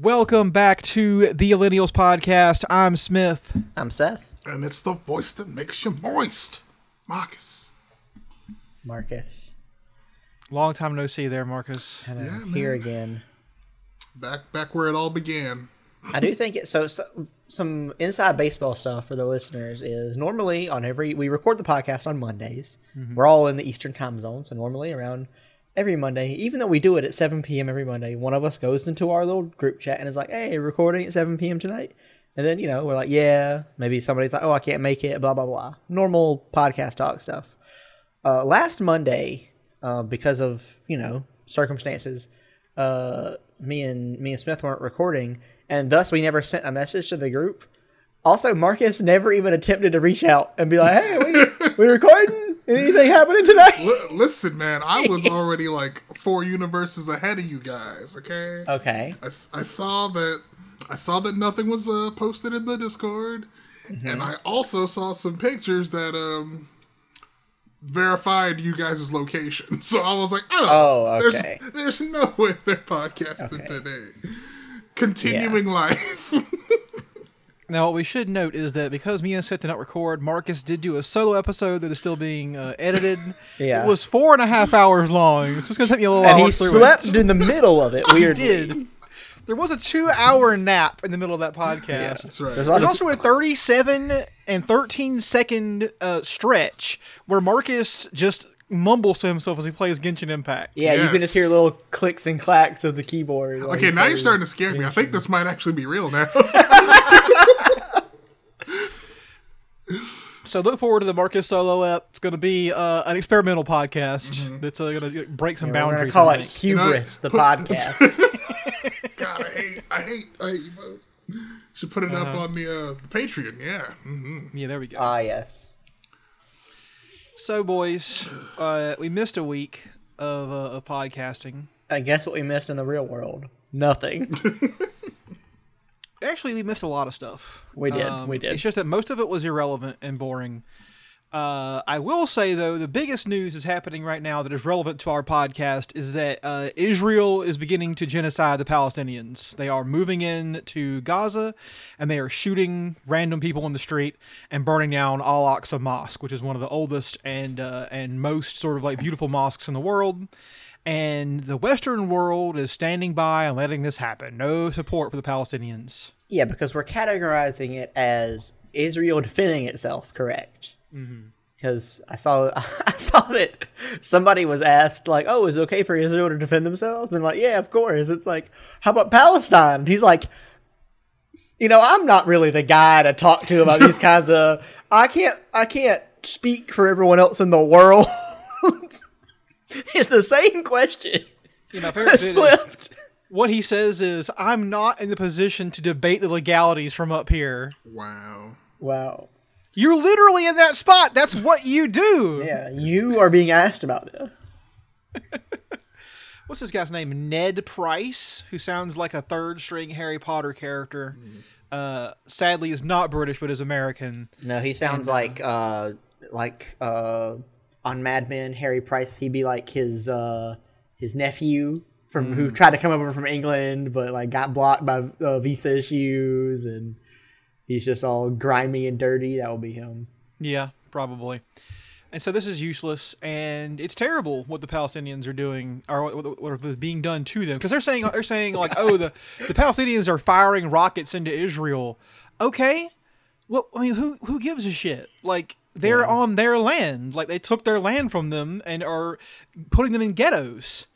Welcome back to the Millennials Podcast. I'm Smith. I'm Seth. And it's the voice that makes you moist. Marcus. Marcus. Long time no see there, Marcus. And Yeah, I'm here man. again. Back back where it all began. I do think it. So, so some inside baseball stuff for the listeners is normally on every we record the podcast on Mondays. Mm-hmm. We're all in the Eastern time zone, so normally around every Monday, even though we do it at 7 p.m. every Monday, one of us goes into our little group chat and is like, "Hey, recording at 7 p.m. tonight." And then you know we're like, "Yeah." Maybe somebody's like, "Oh, I can't make it." Blah blah blah. Normal podcast talk stuff. Uh, last Monday, uh, because of you know circumstances, uh, me and me and Smith weren't recording, and thus we never sent a message to the group. Also, Marcus never even attempted to reach out and be like, "Hey, we, we recording? Anything happening tonight?" Li- listen, man, I was already like four universes ahead of you guys. Okay. Okay. I, I saw that. I saw that nothing was uh, posted in the Discord, and I also saw some pictures that um verified you guys' location. So I was like, oh, Oh, okay. there's there's no way they're podcasting Okay. today. Continuing life. Now, what we should note is that because me and Seth did not record, Marcus did do a solo episode that is still being uh, edited. Yeah. It was four and a half hours long, so it's going to take me a little And while he slept it. in the middle of it. He Weirdly. did. There was a two-hour nap in the middle of that podcast. That's right. There's a There's of also a 37 and 13 second uh, stretch where Marcus just mumbles to himself as he plays Genshin Impact. yeah, you can just hear little clicks and clacks of the keyboard. while Okay, now you're starting to scare me. I think this might actually be real now. So look forward to the Marcus solo app. It's going to be uh, an experimental podcast that's uh, going to break some We're gonna boundaries. call I it think. know, Hubris, the put- podcast. God, I hate, I hate, I hate you both. Should put it up on the, uh, the Patreon. Yeah. hmm Yeah, there we go. Ah, yes. So, boys, uh, we missed a week of, uh, of podcasting. I guess what we missed in the real world. Nothing. Actually, we missed a lot of stuff. Um, We did, we did. It's just that most of it was irrelevant and boring. Uh, I will say though, the biggest news is happening right now that is relevant to our podcast is that uh, Israel is beginning to genocide the Palestinians. They are moving in to Gaza, and they are shooting random people in the street and burning down Al Aqsa Mosque, which is one of the oldest and uh, and most sort of like beautiful mosques in the world. And the Western world is standing by and letting this happen. No support for the Palestinians. Yeah, because we're categorizing it as Israel defending itself, correct? Mm-hmm. Because I saw I saw that somebody was asked like, "Oh, is it okay for Israel to defend themselves?" And like, yeah, of course. It's like, how about Palestine? And he's like, you know, I'm not really the guy to talk to about these kinds of. I can't I can't speak for everyone else in the world. it's the same question. You know, It's apparently flipped. what he says is, "I'm not in the position to debate the legalities from up here." Wow. Wow. You're literally in that spot. That's what you do. Yeah, you are being asked about this. What's this guy's name? Ned Price, who sounds like a third-string Harry Potter character. Uh, sadly, is not British, but is American. No, he sounds like uh like uh on Mad Men, Harry Price. He'd be like his uh his nephew from who tried to come over from England, but like got blocked by uh, visa issues, and he's just all grimy and dirty. That will be him. Yeah, probably. And so this is useless, and it's terrible what the Palestinians are doing, or what, what, is being done to them, because they're saying they're saying like, oh, the the Palestinians are firing rockets into Israel. Okay, well, I mean, who who gives a shit? Like, they're on their land. Like they took their land from them and are putting them in ghettos.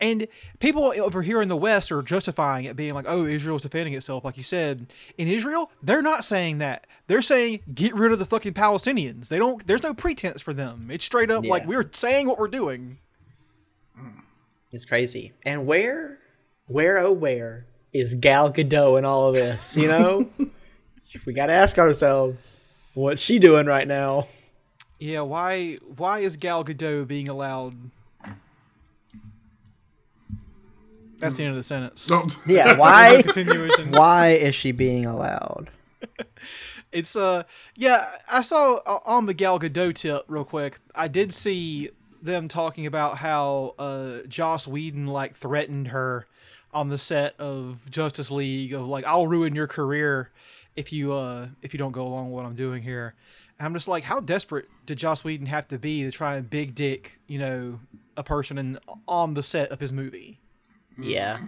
And people over here in the West are justifying it, being like, "Oh, Israel's defending itself," like you said. In Israel, they're not saying that. They're saying, "Get rid of the fucking Palestinians." They don't. There's no pretense for them. It's straight up like we're saying what we're doing. It's crazy. And where, where, oh, where is Gal Gadot in all of this? You know, we got to ask ourselves, what's she doing right now? Yeah. Why? Why is Gal Gadot being allowed? That's the end of the sentence. Yeah, why? Why is she being allowed? It's uh yeah, I saw uh, on the Gal Gadot tip real quick. I did see them talking about how uh Joss Whedon like threatened her on the set of Justice League of like I'll ruin your career if you uh if you don't go along with what I'm doing here. And I'm just like how desperate did Joss Whedon have to be to try and big dick, you know, a person in on the set of his movie? Mm. Yeah.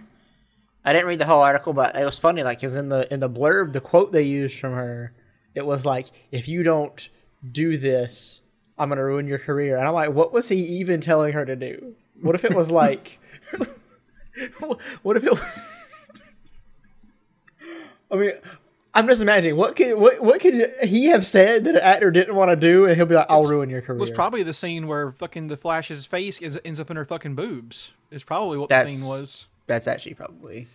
I didn't read the whole article, but it was funny. Like, cause in the in the blurb, the quote they used from her, it was like, "If you don't do this, I'm gonna ruin your career." And I'm like, what was he even telling her to do? What if it was like, what if it was? I mean, I'm just imagining what could what what could he have said that an actor didn't want to do, and he'll be like, "I'll ruin your career." was probably the scene where fucking the Flash's face ends, ends up in her fucking boobs. Is probably what the scene was. That's actually probably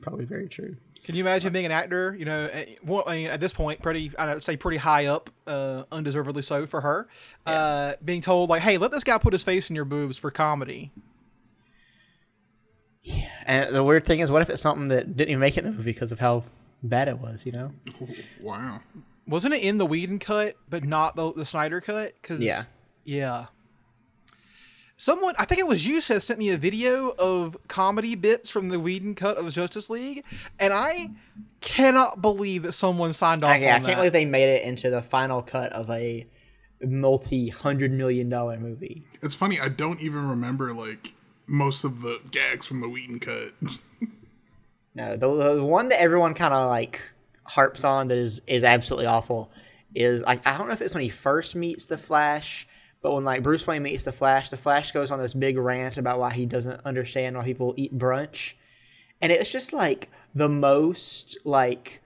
probably very true. Can you imagine being an actor? You know, well, I mean, at this point, pretty I'd say pretty high up, uh, undeservedly so for her, uh, being told like, "Hey, let this guy put his face in your boobs for comedy." And the weird thing is, what if it's something that didn't even make it in the movie because of how bad it was? You know? wow. Wasn't it in the Whedon cut, but not the, the Snyder cut? Cause, Yeah. yeah. Someone, I think it was you, said sent me a video of comedy bits from the Whedon cut of Justice League, and I cannot believe that someone signed off I, yeah, I can't that. believe they made it into the final cut of a multi-hundred million dollar movie. It's funny. I don't even remember like most of the gags from the Whedon cut. No, the, the one that everyone kind of like harps on that is is absolutely awful is like I don't know if it's when he first meets the Flash, but when like Bruce Wayne meets the Flash, the Flash goes on this big rant about why he doesn't understand why people eat brunch, and it's just like the most like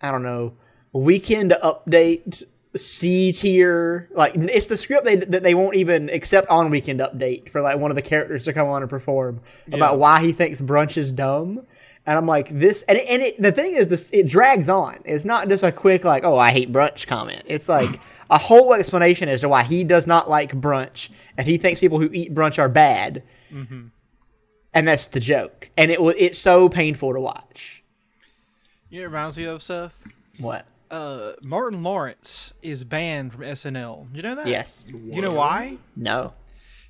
I don't know weekend update C tier like it's the script they, that they won't even accept on weekend update for like one of the characters to come on and perform about why he thinks brunch is dumb and I'm like this and, and it, the thing is this it drags on. It's not just a quick like oh I hate brunch comment. It's like a whole explanation as to why he does not like brunch and he thinks people who eat brunch are bad. And that's the joke. And it it's so painful to watch. You know, it reminds me of Seth. what? Uh, Martin Lawrence is banned from SNL. Did you know that? yes. You know why? no.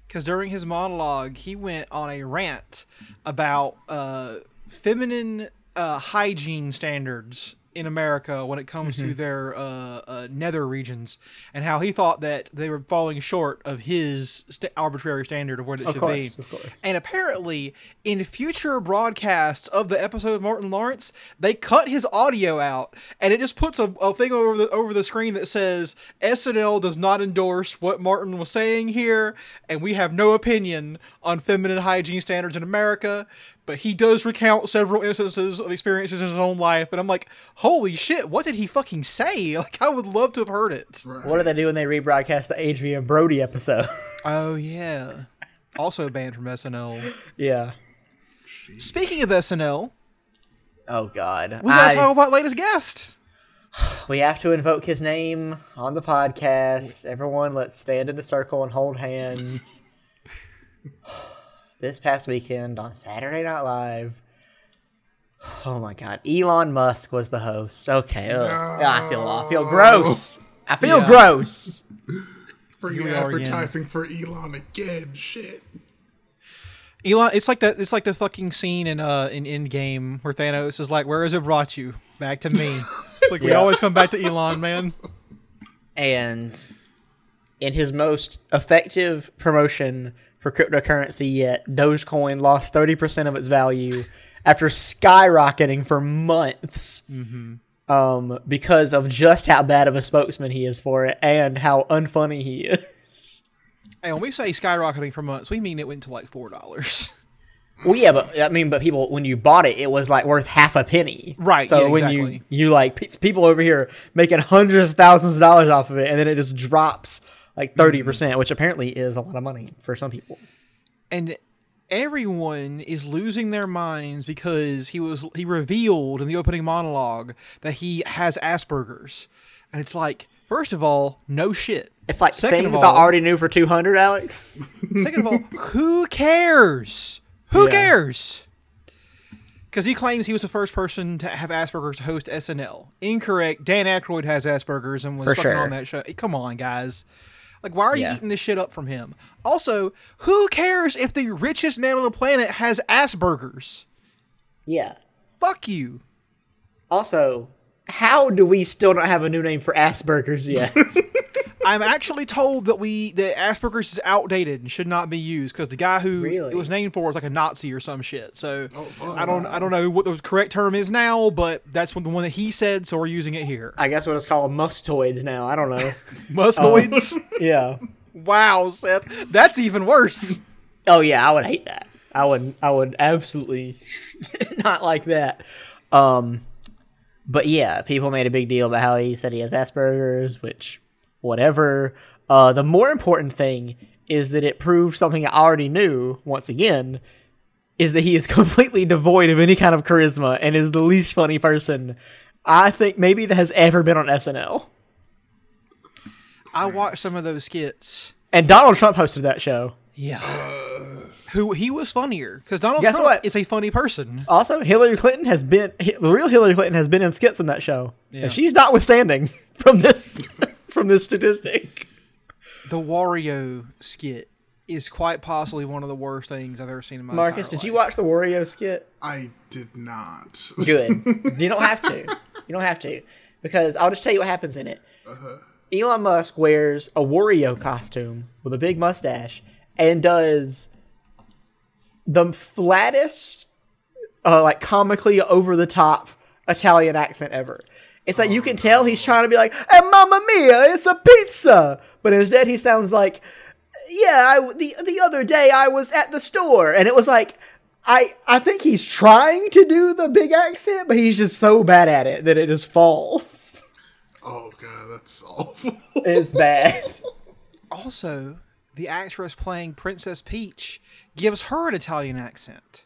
Because during his monologue, he went on a rant about uh, feminine uh, hygiene standards in America when it comes to their uh, uh, nether regions, and how he thought that they were falling short of his st- arbitrary standard of what it Of should course, be. And apparently, in future broadcasts of the episode of Martin Lawrence, they cut his audio out, and it just puts a, a thing over the over the screen that says SNL does not endorse what Martin was saying here, and we have no opinion on feminine hygiene standards in America. But he does recount several instances of experiences in his own life, and I'm like, holy shit, what did he fucking say? Like, I would love to have heard it. What do they do when they rebroadcast the Adrien Brody episode? Oh yeah, also banned from SNL. yeah. Speaking of SNL, Oh God. we gotta I- talk about latest guest. we have to invoke his name on the podcast. Everyone, let's stand in the circle and hold hands. this past weekend on Saturday Night Live. Oh my God, Elon Musk was the host. Okay, ugh. I feel I feel gross. I feel Yeah. gross. Freaking we are again. advertising for Elon again. Shit. Elon, it's like that. It's like the fucking scene in uh in Endgame where Thanos is like, "Where has it brought you? Back to me." It's like we always come back to Elon, man. and in his most effective promotion for cryptocurrency yet, Dogecoin lost 30% of its value after skyrocketing for months. um, because of just how bad of a spokesman he is for it and how unfunny he is. And when we say skyrocketing for months, we mean it went to like four dollars. Well, yeah, but I mean, but people when you bought it, it was like worth half a penny, Right, So yeah, when exactly. you you like people over here making hundreds of thousands of dollars off of it, and then it just drops like thirty mm-hmm. percent, which apparently is a lot of money for some people. and everyone is losing their minds because he was he revealed in the opening monologue that he has Asperger's, and it's like, first of all, no shit. It's like Second of things all- I already knew for two hundred, Alex. Second of all, who cares? Who Yeah. cares? Because he claims he was the first person to have Asperger's to host SNL. Incorrect. Dan Aykroyd has Asperger's and was For fucking sure. on that show. Come on, guys. Like, why are Yeah. you eating this shit up from him? Also, who cares if the richest man on the planet has Asperger's? yeah. Fuck you. Also, how do we still not have a new name for Asperger's yet? I'm actually told that we that Asperger's is outdated and should not be used because the guy who Really? it was named for was like a Nazi or some shit. So Oh, fuck. I don't I don't know what the correct term is now, but that's the one that he said, so we're using it here. I guess what it's called mustoids now. I don't know. Muscoids. yeah. wow, Seth, that's even worse. Oh yeah, I would hate that. I would I would absolutely not like that. Um but yeah, people made a big deal about how he said he has Asperger's, which whatever. Uh the more important thing is that it proves something I already knew once again is that he is completely devoid of any kind of charisma and is the least funny person I think maybe that has ever been on SNL. I watched some of those skits. And Donald Trump hosted that show. Yeah. Who he was funnier because Donald Guess Trump what? is a funny person. Also, Hillary Clinton has been the real Hillary Clinton has been in skits in that show, Yeah. and she's notwithstanding from this from this statistic. The Wario skit is quite possibly one of the worst things I've ever seen in my life. Marcus, entire did you watch the Wario skit? I did not. Good. you don't have to. You don't have to because I'll just tell you what happens in it. Elon Musk wears a Wario costume with a big mustache and does the flattest, uh, like comically over the top Italian accent ever. It's like you can tell he's trying to be like, "Hey, mamma mia, it's a pizza," but instead he sounds like, "Yeah, I, the the other day I was at the store," and it was like. I, I think he's trying to do the big accent, but he's just so bad at it that it just falls. Oh god, that's awful. It's bad. Also, the actress playing Princess Peach gives her an Italian accent.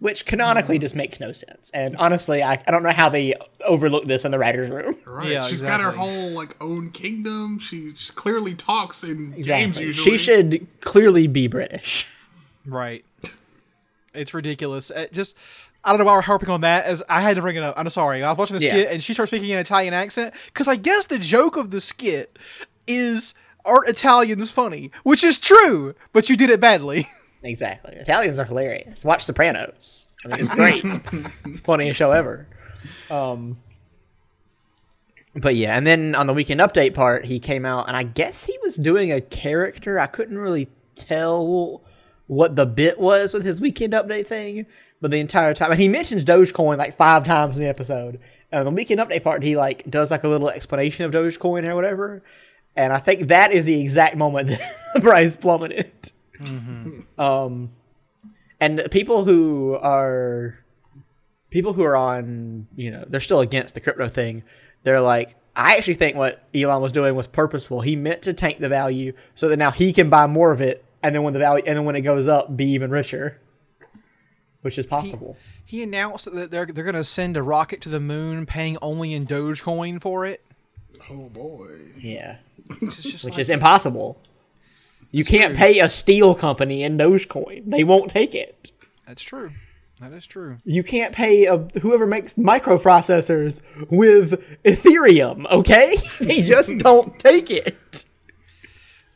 Which canonically mm-hmm. just makes no sense. And honestly, I, I don't know how they overlooked this in the writer's room. Right. Yeah, She's got her whole like own kingdom. She she clearly talks in games usually. She should clearly be British. Right. It's ridiculous. It just I don't know why we're harping on that. As I had to bring it up. I'm sorry. I was watching the Yeah. skit and she starts speaking an Italian accent because I guess the joke of the skit is aren't Italians funny, which is true, but you did it badly. Exactly. Italians are hilarious. Watch Sopranos. I mean, it's great. Funniest show ever. Um, but yeah, and then on the weekend update part, he came out, and I guess he was doing a character. I couldn't really tell what the bit was with his weekend update thing, but the entire time, and he mentions Dogecoin like five times in the episode. And on the weekend update part, he like does like a little explanation of Dogecoin or whatever. And I think that is the exact moment that the price plummeted. Um, and people who are people who are on, you know, they're still against the crypto thing. They're like, I actually think what Elon was doing was purposeful. He meant to tank the value so that now he can buy more of it, and then when the value and then when it goes up, be even richer, which is possible. He announced that they're they're gonna send a rocket to the moon, paying only in Dogecoin for it. oh boy. yeah, Which just which like- is impossible. You can't pay a steel company in Dogecoin; they won't take it. that's true. That is true. you can't pay a, whoever makes microprocessors with Ethereum, okay? they just don't take it.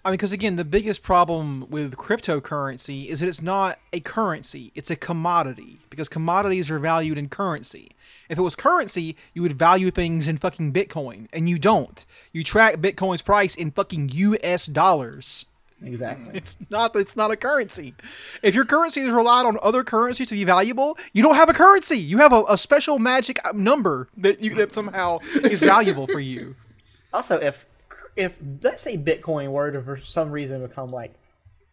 I mean, because again, the biggest problem with cryptocurrency is that it's not a currency; it's a commodity. Because commodities are valued in currency. If it was currency, you would value things in fucking Bitcoin, and you don't. You track Bitcoin's price in fucking U.S. dollars. Exactly. It's not. It's not a currency. If your currency is relied on other currencies to be valuable, you don't have a currency. You have a, a special magic uh, number that you that somehow is valuable for you. Also, if if let's say Bitcoin were to for some reason become like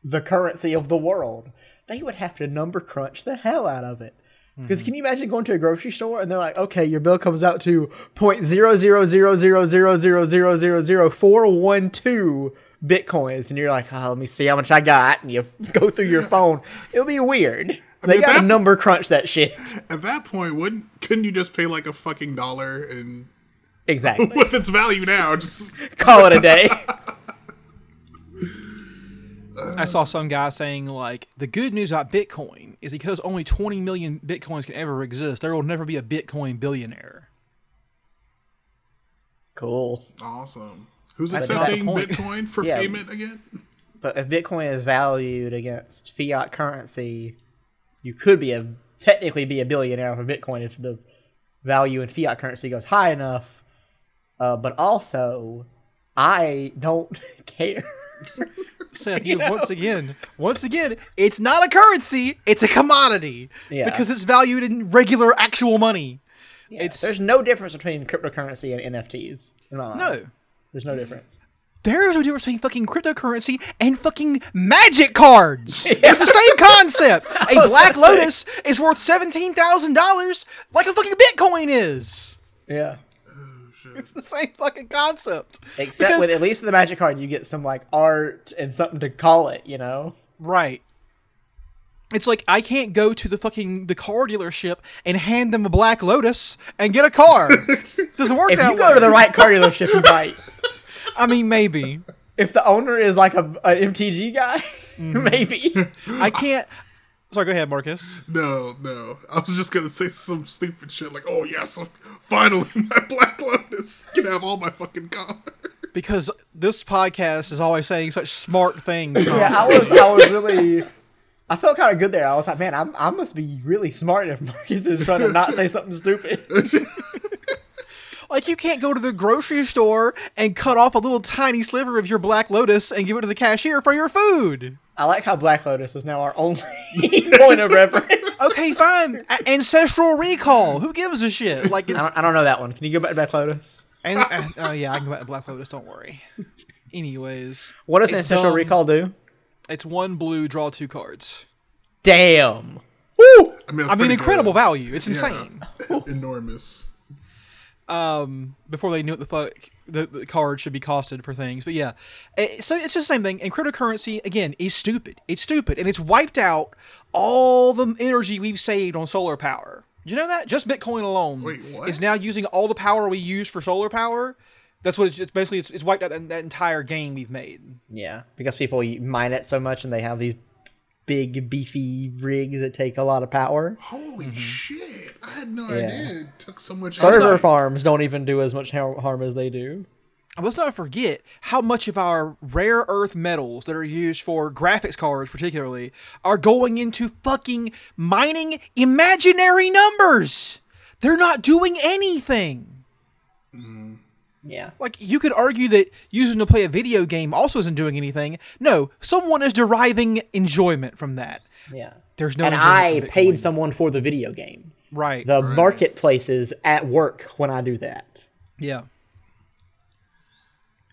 the currency of the world, they would have to number crunch the hell out of it. Because can you imagine going to a grocery store and they're like, okay, your bill comes out to point zero zero zero zero zero zero zero zero zero four one two bitcoins, and you're like, oh, let me see how much I got, and you go through your phone. It'll be weird. They mean, got to that- number crunch that shit. At that point, wouldn't couldn't you just pay like a fucking dollar and Exactly. with its value now, just Call it a day. I saw some guy saying like the good news about Bitcoin is because only 20 million bitcoins can ever exist. There will never be a Bitcoin billionaire. cool. awesome. Who's That's accepting. Bitcoin for Yeah. payment again? But if Bitcoin is valued against fiat currency, you could be a technically be a billionaire for Bitcoin if the value in fiat currency goes high enough. Uh, but also, I don't care. Seth, you once again, once again, it's not a currency; it's a commodity Yeah. because it's valued in regular actual money. It's There's no difference between cryptocurrency and NFTs. in my mind. no. There's no difference. There's no difference between fucking cryptocurrency and fucking magic cards. It's the same concept. A Black about to say. Lotus is worth seventeen thousand dollars, like a fucking Bitcoin is. Yeah. Oh, it's the same fucking concept. Except Because- with at least with the magic card, you get some like art and something to call it. You know. Right. It's like I can't go to the fucking the car dealership and hand them a Black Lotus and get a car. Doesn't work If that you go to the right car dealership, you might. I mean, maybe. If the owner is like a an MTG guy, mm-hmm. maybe. I can't. Sorry, go ahead, Marcus. No, no. I was just gonna say some stupid shit like, "Oh yes, finally my Black Lotus can have all my fucking cars." Because this podcast is always saying such smart things. Yeah, I was I was really I felt kind of good there. I was like, man, I'm, I must be really smart if Marcus is trying to not say something stupid. Like you can't go to the grocery store and cut off a little tiny sliver of your Black Lotus and give it to the cashier for your food. I like how Black Lotus is now our only point of reference. Okay, fine. A- ancestral recall. Who gives a shit? Like I don't, I don't know that one. Can you go back to Black Lotus? and uh, oh yeah, I can go back to Black Lotus. Don't worry. Anyways, What does Ancestral dumb. Recall do? it's one blue, draw two cards. Damn. I mean, I mean, incredible good. value. It's Yeah. insane. enormous. Um before they knew what the fuck the, the card should be costed for things but yeah. Eh, so it's just the same thing and cryptocurrency again is stupid. It's stupid and it's wiped out all the energy we've saved on solar power. Did you know that? Just bitcoin alone Wait, what? is now using all the power we use for solar power. That's what it's, it's basically it's, it's wiped out that, that entire game we've made. Yeah, because people mine it so much and they have these big beefy rigs that take a lot of power. Holy shit! I had no Mm-hmm. Yeah. idea it took so much. Server time. farms don't even do as much harm as they do. Let's not forget how much of our rare earth metals that are used for graphics cards, particularly, are going into fucking mining imaginary numbers. They're not doing anything. Yeah. Like, you could argue that using to play a video game also isn't doing anything. No, someone is deriving enjoyment from that. Yeah. There's no and I paid someone for the video game. Right. The marketplace is at work when I do that. yeah.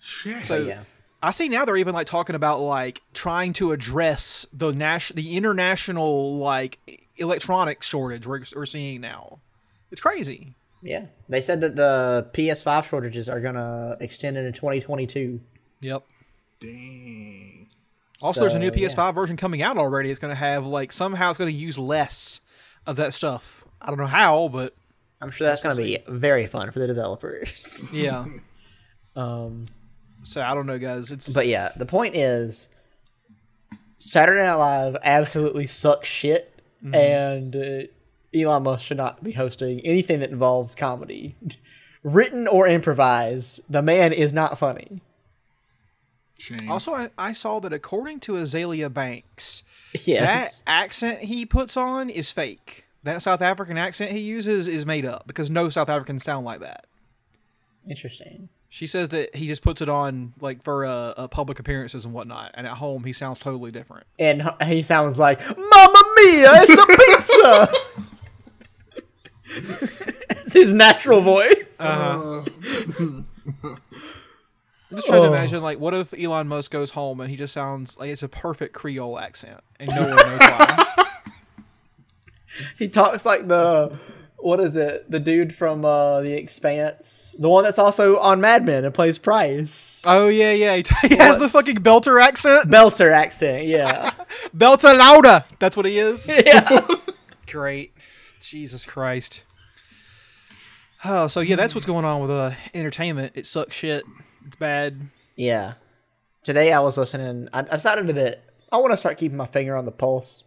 Shit. So, yeah. I see now they're even like talking about like trying to address the national, the international like e- electronics shortage we're, we're seeing now. It's crazy. Yeah. They said that the PS5 shortages are going to extend into 2022. Yep. Dang. Also, there's a new PS5 version coming out already. It's going to have like somehow it's going to use less of that stuff. I don't know how, but I'm sure that's going to be very fun for the developers. yeah. um, so I don't know, guys. It's but yeah, the point is Saturday Night Live absolutely sucks shit, Mm-hmm. and uh, Elon Musk should not be hosting anything that involves comedy, written or improvised. The man is not funny. Shame. also I, I saw that according to Azealia Banks, Yes. that accent he puts on is fake. That South African accent he uses is made up because no South Africans sound like that. Interesting. She says that he just puts it on like for uh, uh, public appearances and whatnot, and at home he sounds totally different. And he sounds like, Mamma Mia, it's a pizza! it's his natural voice. Uh, I'm just trying to Oh. imagine like what if Elon Musk goes home and he just sounds like it's a perfect Creole accent, and no one knows why. He talks like the what is it? The dude from uh, The Expanse, the one that's also on Mad Men and plays Pryce. Oh yeah, yeah. He, he has the What's- fucking belter accent. Belter accent, yeah, Belter louder. That's what he is. yeah. Great. Jesus Christ. Oh, so yeah, that's what's going on with uh entertainment. It sucks shit. It's bad. Yeah. Today I was listening. I, decided that I want to start keeping my finger on the pulse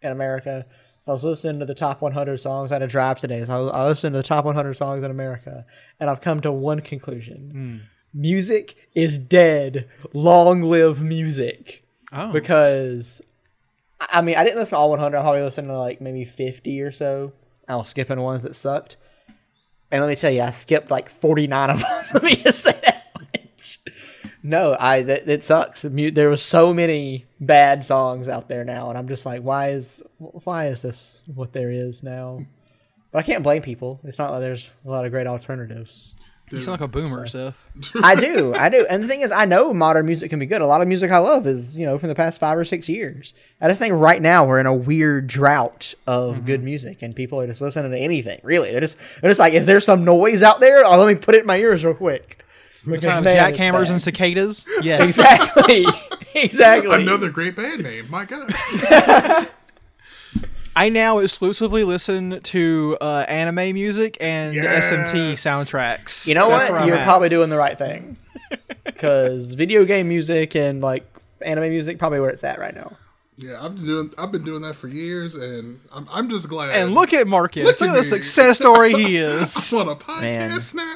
in America. So I was listening to the top 100 songs. I had a drive today, so I, was, I listened to the top 100 songs in America, and I've come to one conclusion: music is dead. Long live music. Oh. Because, I I mean, I didn't listen to all 100. I probably listened to like maybe 50 or so. I was skipping ones that sucked. And let me tell you, I skipped like 49 of them. let me just say that much. No, I that it sucks. There was so many bad songs out there now, and I'm just like, why is why is this what there is now? But I can't blame people. It's not like there's a lot of great alternatives. You sound like a boomer, Seth. I do, I do. And the thing is, I know modern music can be good. A lot of music I love is you know from the past five or six years. I just think right now we're in a weird drought of mm-hmm. good music, and people are just listening to anything. Really, they're just they're just like, is there some noise out there? Oh, let me put it in my ears real quick. Because, man, jackhammers and cicadas. Yes. exactly, exactly. another great band name. My God. I now exclusively listen to uh, anime music and SMT soundtracks. You know That's what? You're at. probably doing the right thing. Because video game music and like anime music probably where it's at right now. Yeah, I've been doing. I've been doing that for years, and I'm. I'm just glad. And look at Marcus. Look Look, at at the me. success story he is. I'm on a podcast now.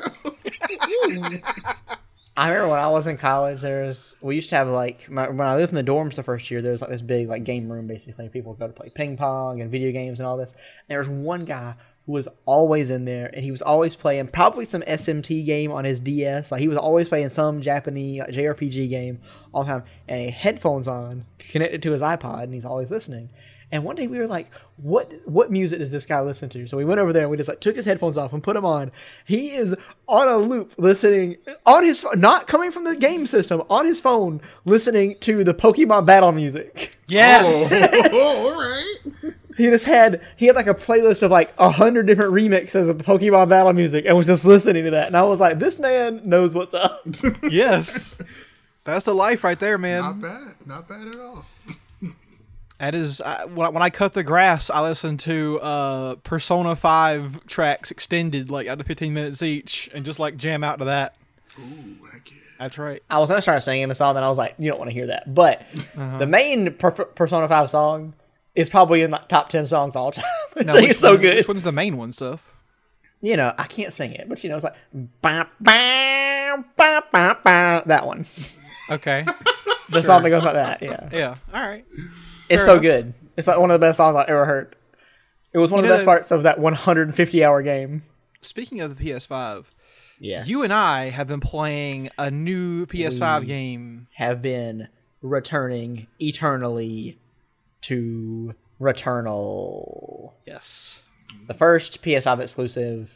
I remember when I was in college, there was we used to have like my, when I lived in the dorms the first year, there was like this big like game room basically. People would go to play ping pong and video games and all this. And there was one guy who was always in there, and he was always playing probably some SMT game on his DS. Like he was always playing some Japanese like, JRPG game all the time, and he headphones on connected to his iPod, and he's always listening. And one day we were like, "What what music does this guy listen to?" So we went over there and we just like took his headphones off and put them on. He is on a loop listening on his pho- not coming from the game system on his phone listening to the Pokemon battle music. Yes. Oh, all right. He just had he had like a playlist of like a hundred different remixes of the Pokemon battle music and was just listening to that. And I was like, this man knows what's up. yes. That's the life right there, man. Not bad. Not bad at all. That is I, when, I, when I cut the grass, I listen to uh, Persona Five tracks extended, like out of fifteen minutes each, and just like jam out to that. Ooh, heck yeah. That's right. I was gonna start singing the song, and I was like, you don't want to hear that. But the main per- Persona Five song is probably in the top ten songs all time. I Now, it's so one- good. Which one's the main one, stuff? you know, I can't sing it, but you know, it's like bah, bah, bah, bah, bah, that one. Okay. The song that goes like that. Yeah, yeah. All right. It's Fair so enough. good. It's like one of the best songs I've ever heard. It was one You of the know best parts of that 150 hour game. Speaking of the PS5, Yes, you and I have been playing a new PS5 game. have been returning eternally to Returnal. Yes. The first PS5 exclusive.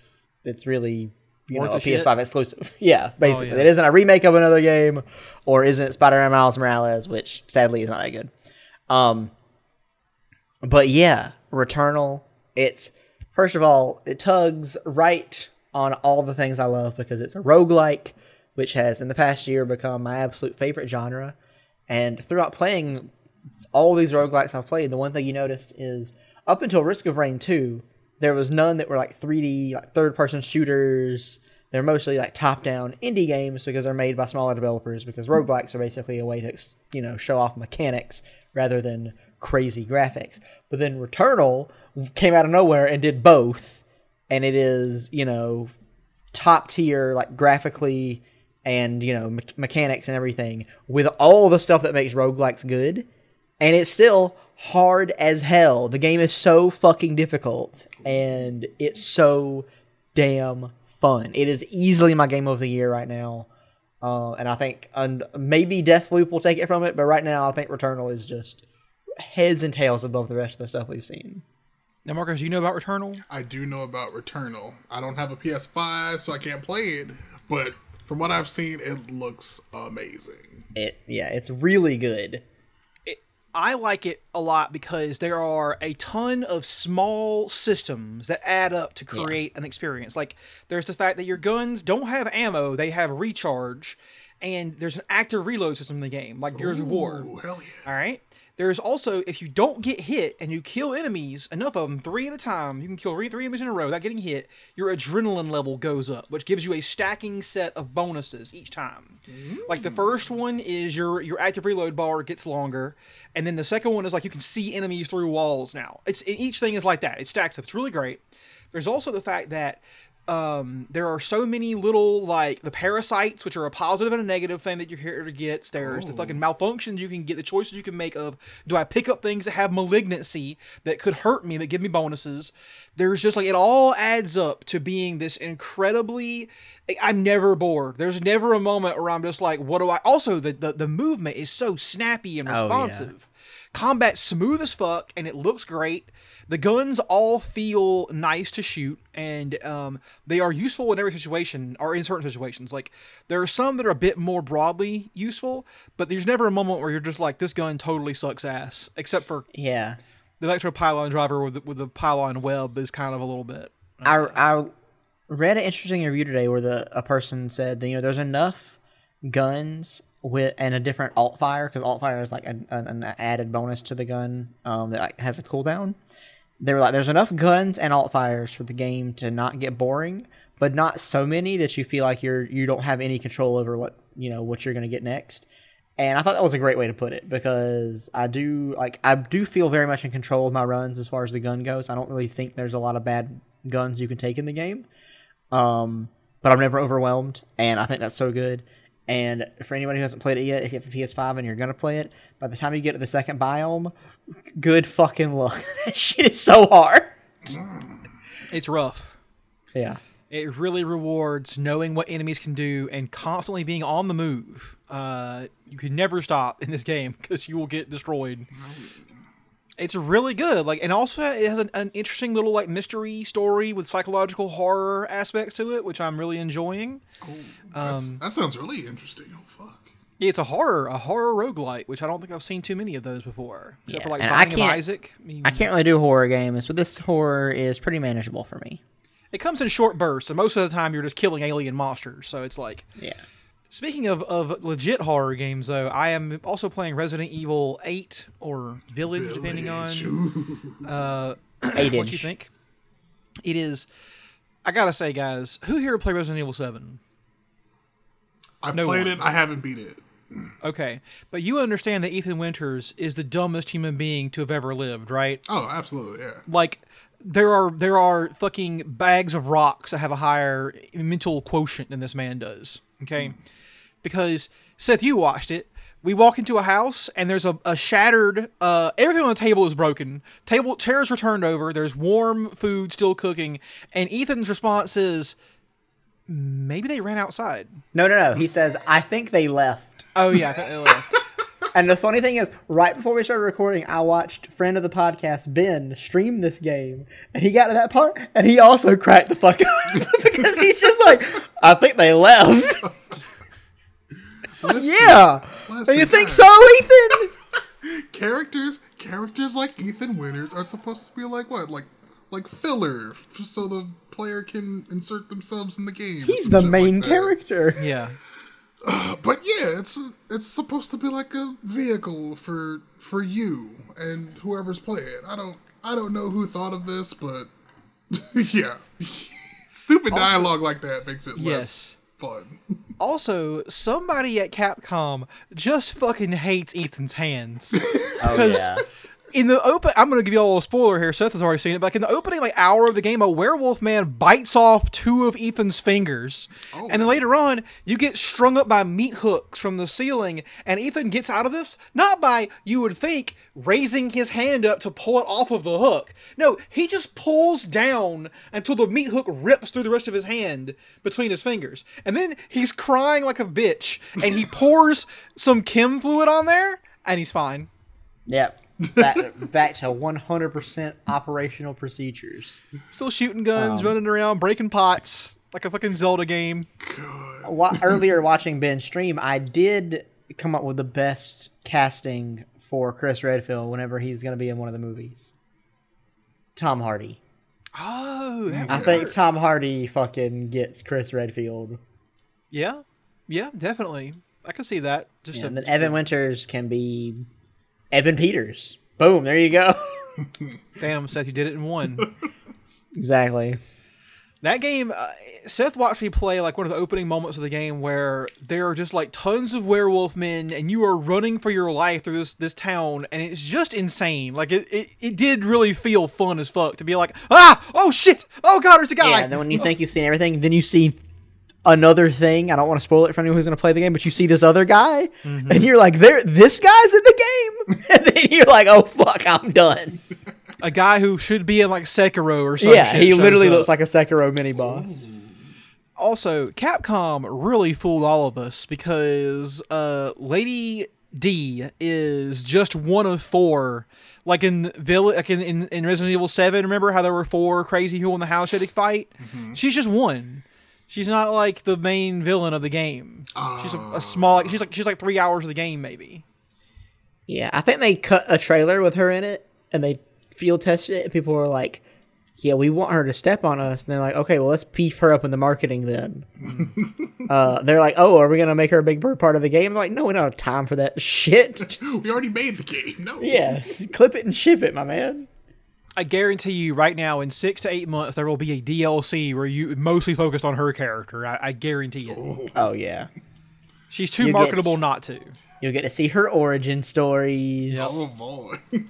It's really you Worth know a a shit? PS5 exclusive. yeah, oh, basically, yeah. it isn't a remake of another game, or isn't Spider-Man Miles Morales, which sadly is not that good. Um, but yeah, Returnal. It's first of all, it tugs right on all the things I love because it's a roguelike, which has in the past year become my absolute favorite genre. And throughout playing all these roguelikes I've played, the one thing you noticed is up until Risk of Rain 2, there was none that were like 3D, like third person shooters. They're mostly like top down indie games because they're made by smaller developers because roguelikes are basically a way to, you know, show off mechanics rather than crazy graphics. But then Returnal came out of nowhere and did both. And it is, you know, top tier, like graphically and, you know, me- mechanics and everything with all the stuff that makes roguelikes good and it's still hard as hell. The game is so fucking difficult, and it's so damn fun. It is easily my game of the year right now. Uh, and I think and maybe Deathloop will take it from it, but right now I think Returnal is just heads and tails above the rest of the stuff we've seen. Now, Marcus, do you know about Returnal? I do know about Returnal. I don't have a PS5, so I can't play it. But from what I've seen, it looks amazing. It yeah, it's really good. I like it a lot because there are a ton of small systems that add up to create an experience. Like there's the fact that your guns don't have ammo, they have recharge, and there's an active reload system in the game, like Gears of War. Hell yeah. All right. There's also if you don't get hit and you kill enemies enough of them three at a time, you can kill three, three enemies in a row without getting hit. Your adrenaline level goes up, which gives you a stacking set of bonuses each time. Like the first one is your your active reload bar gets longer, and then the second one is like you can see enemies through walls now. It's each thing is like that. It stacks up. It's really great. There's also the fact that um, there are so many little like the parasites, which are a positive and a negative thing that your character gets. There's the fucking malfunctions you can get, the choices you can make of do I pick up things that have malignancy that could hurt me that give me bonuses. There's just like it all adds up to being this incredibly. I'm never bored. There's never a moment where I'm just like, what do I? Also, the the, the movement is so snappy and Oh, yeah. responsive. Combat smooth as fuck, and it looks great. The guns all feel nice to shoot, and um, they are useful in every situation, or in certain situations. Like there are some that are a bit more broadly useful, but there's never a moment where you're just like, "This gun totally sucks ass," except for Yeah. the electro pylon driver with the, with the pylon web is kind of a little bit. I I read an interesting review today where the a person said that you know there's enough guns with and a different alt fire because alt fire is like an, an, an added bonus to the gun um, that like, has a cooldown. They were like, there's enough guns and alt fires for the game to not get boring, but not so many that you feel like you're you don't have any control over what you know what you're gonna get next. And I thought that was a great way to put it because I do like I do feel very much in control of my runs as far as the gun goes. I don't really think there's a lot of bad guns you can take in the game. Um, but I'm never overwhelmed, and I think that's so good. And for anybody who hasn't played it yet, if you have a PS5 and you're gonna play it, by the time you get to the second biome, good fucking luck. that shit is so hard. It's rough. Yeah. It really rewards knowing what enemies can do and constantly being on the move. Uh, you can never stop in this game because you will get destroyed. It's really good. Like, and also it has an, an interesting little like mystery story with psychological horror aspects to it, which I'm really enjoying. That's, Um, that sounds really interesting. Oh fuck. Yeah, it's a horror, a horror roguelite, which I don't think I've seen too many of those before, except Yeah, for like and I can't- Isaac. I, mean, I can't really do horror games, but this horror is pretty manageable for me. It comes in short bursts, and most of the time you're just killing alien monsters. So it's like Yeah. Speaking of, of legit horror games, though, I am also playing Resident Evil 8 or Village, depending on uh, Eight what inch. you think. It is. I gotta say, guys, who here play Resident Evil 7? I've No played one. it. I haven't beat it. Okay, but you understand that Ethan Winters is the dumbest human being to have ever lived, right? Oh, absolutely. Yeah. Like, there are there are fucking bags of rocks that have a higher mental quotient than this man does. Okay, because Seth, you watched it. We walk into a house and there's a, a shattered. Uh, everything on the table is broken. Table chairs are turned over. There's warm food still cooking, and Ethan's response is, "Maybe they ran outside." No, no, no. He says, I think they left. Oh yeah, I thought they left. And the funny thing is, right before we started recording, I watched friend of the podcast Ben stream this game, and he got to that part, and he also cracked the fuck up because he's just like, "I think they left." Listen, yeah, listen, you think guys, so, Ethan? Characters, characters like Ethan Winters are supposed to be like what, like, like filler, f- so the player can insert themselves in the game. He's the main like character. Yeah. But yeah, it's it's supposed to be like a vehicle for for you and whoever's playing. I don't I don't know who thought of this, but yeah, stupid dialogue like that makes it less Yes. Fun. Also, somebody at Capcom just fucking hates Ethan's hands. Oh yeah. in the open, I'm gonna give you a little spoiler here. Seth has already seen it, but like in the opening like hour of the game, a werewolf man bites off two of Ethan's fingers, oh, and then later on, you get strung up by meat hooks from the ceiling, and Ethan gets out of this not by you would think raising his hand up to pull it off of the hook. No, he just pulls down until the meat hook rips through the rest of his hand between his fingers, and then he's crying like a bitch, and he pours some chem fluid on there, and he's fine. Yep. Back, back to 100% operational procedures. Still shooting guns, um, running around, breaking pots like a fucking Zelda game. Wa- earlier watching Ben stream, I did come up with the best casting for Chris Redfield whenever he's going to be in one of the movies. Tom Hardy. Oh, that- I think Tom Hardy fucking gets Chris Redfield. yeah, yeah, definitely. I can see that. Just Yeah, a, and then Ethan Winters can be Evan Peters. Boom, there you go. damn, Seth, you did it in one. exactly. that game, uh, Seth watched me play like one of the opening moments of the game where there are just like tons of werewolf men, and you are running for your life through this this town, and it's just insane. Like it, it, it did really feel fun as fuck to be like, ah, oh shit, oh god, there's a guy. Yeah, and then when you think you've seen everything, then you see another thing. I don't want to spoil it for anyone who's going to play the game, but you see this other guy, Mm-hmm. and you're like, "There, this guy's in the game," and then you're like, "Oh fuck, I'm done." a guy who should be in like Sekiro or something. yeah, he literally looks like a Sekiro mini boss. Also, Capcom really fooled all of us because uh, Lady D is just one of four. Like in Vill- like in, in, in Resident Evil Seven, remember how there were four crazy people in the house you had to fight? She's just one. She's not like the main villain of the game. She's a, a small. She's like she's like three hours of the game maybe. Yeah, I think they cut a trailer with her in it, and they field tested it. And people were like, "Yeah, we want her to step on us," and they're like, "Okay, well, let's beef her up in the marketing then." uh, they're like, "Oh, are we gonna make her a big part of the game?" I'm like, "No, we don't have time for that shit." We already made the game. No. yes, clip it and ship it, my man. I guarantee you, right now, in six to eight months, there will be a DLC where you mostly focused on her character. I, I guarantee it. Oh, oh yeah, She's too You get- marketable not to. you'll get to see her origin stories. Oh boy.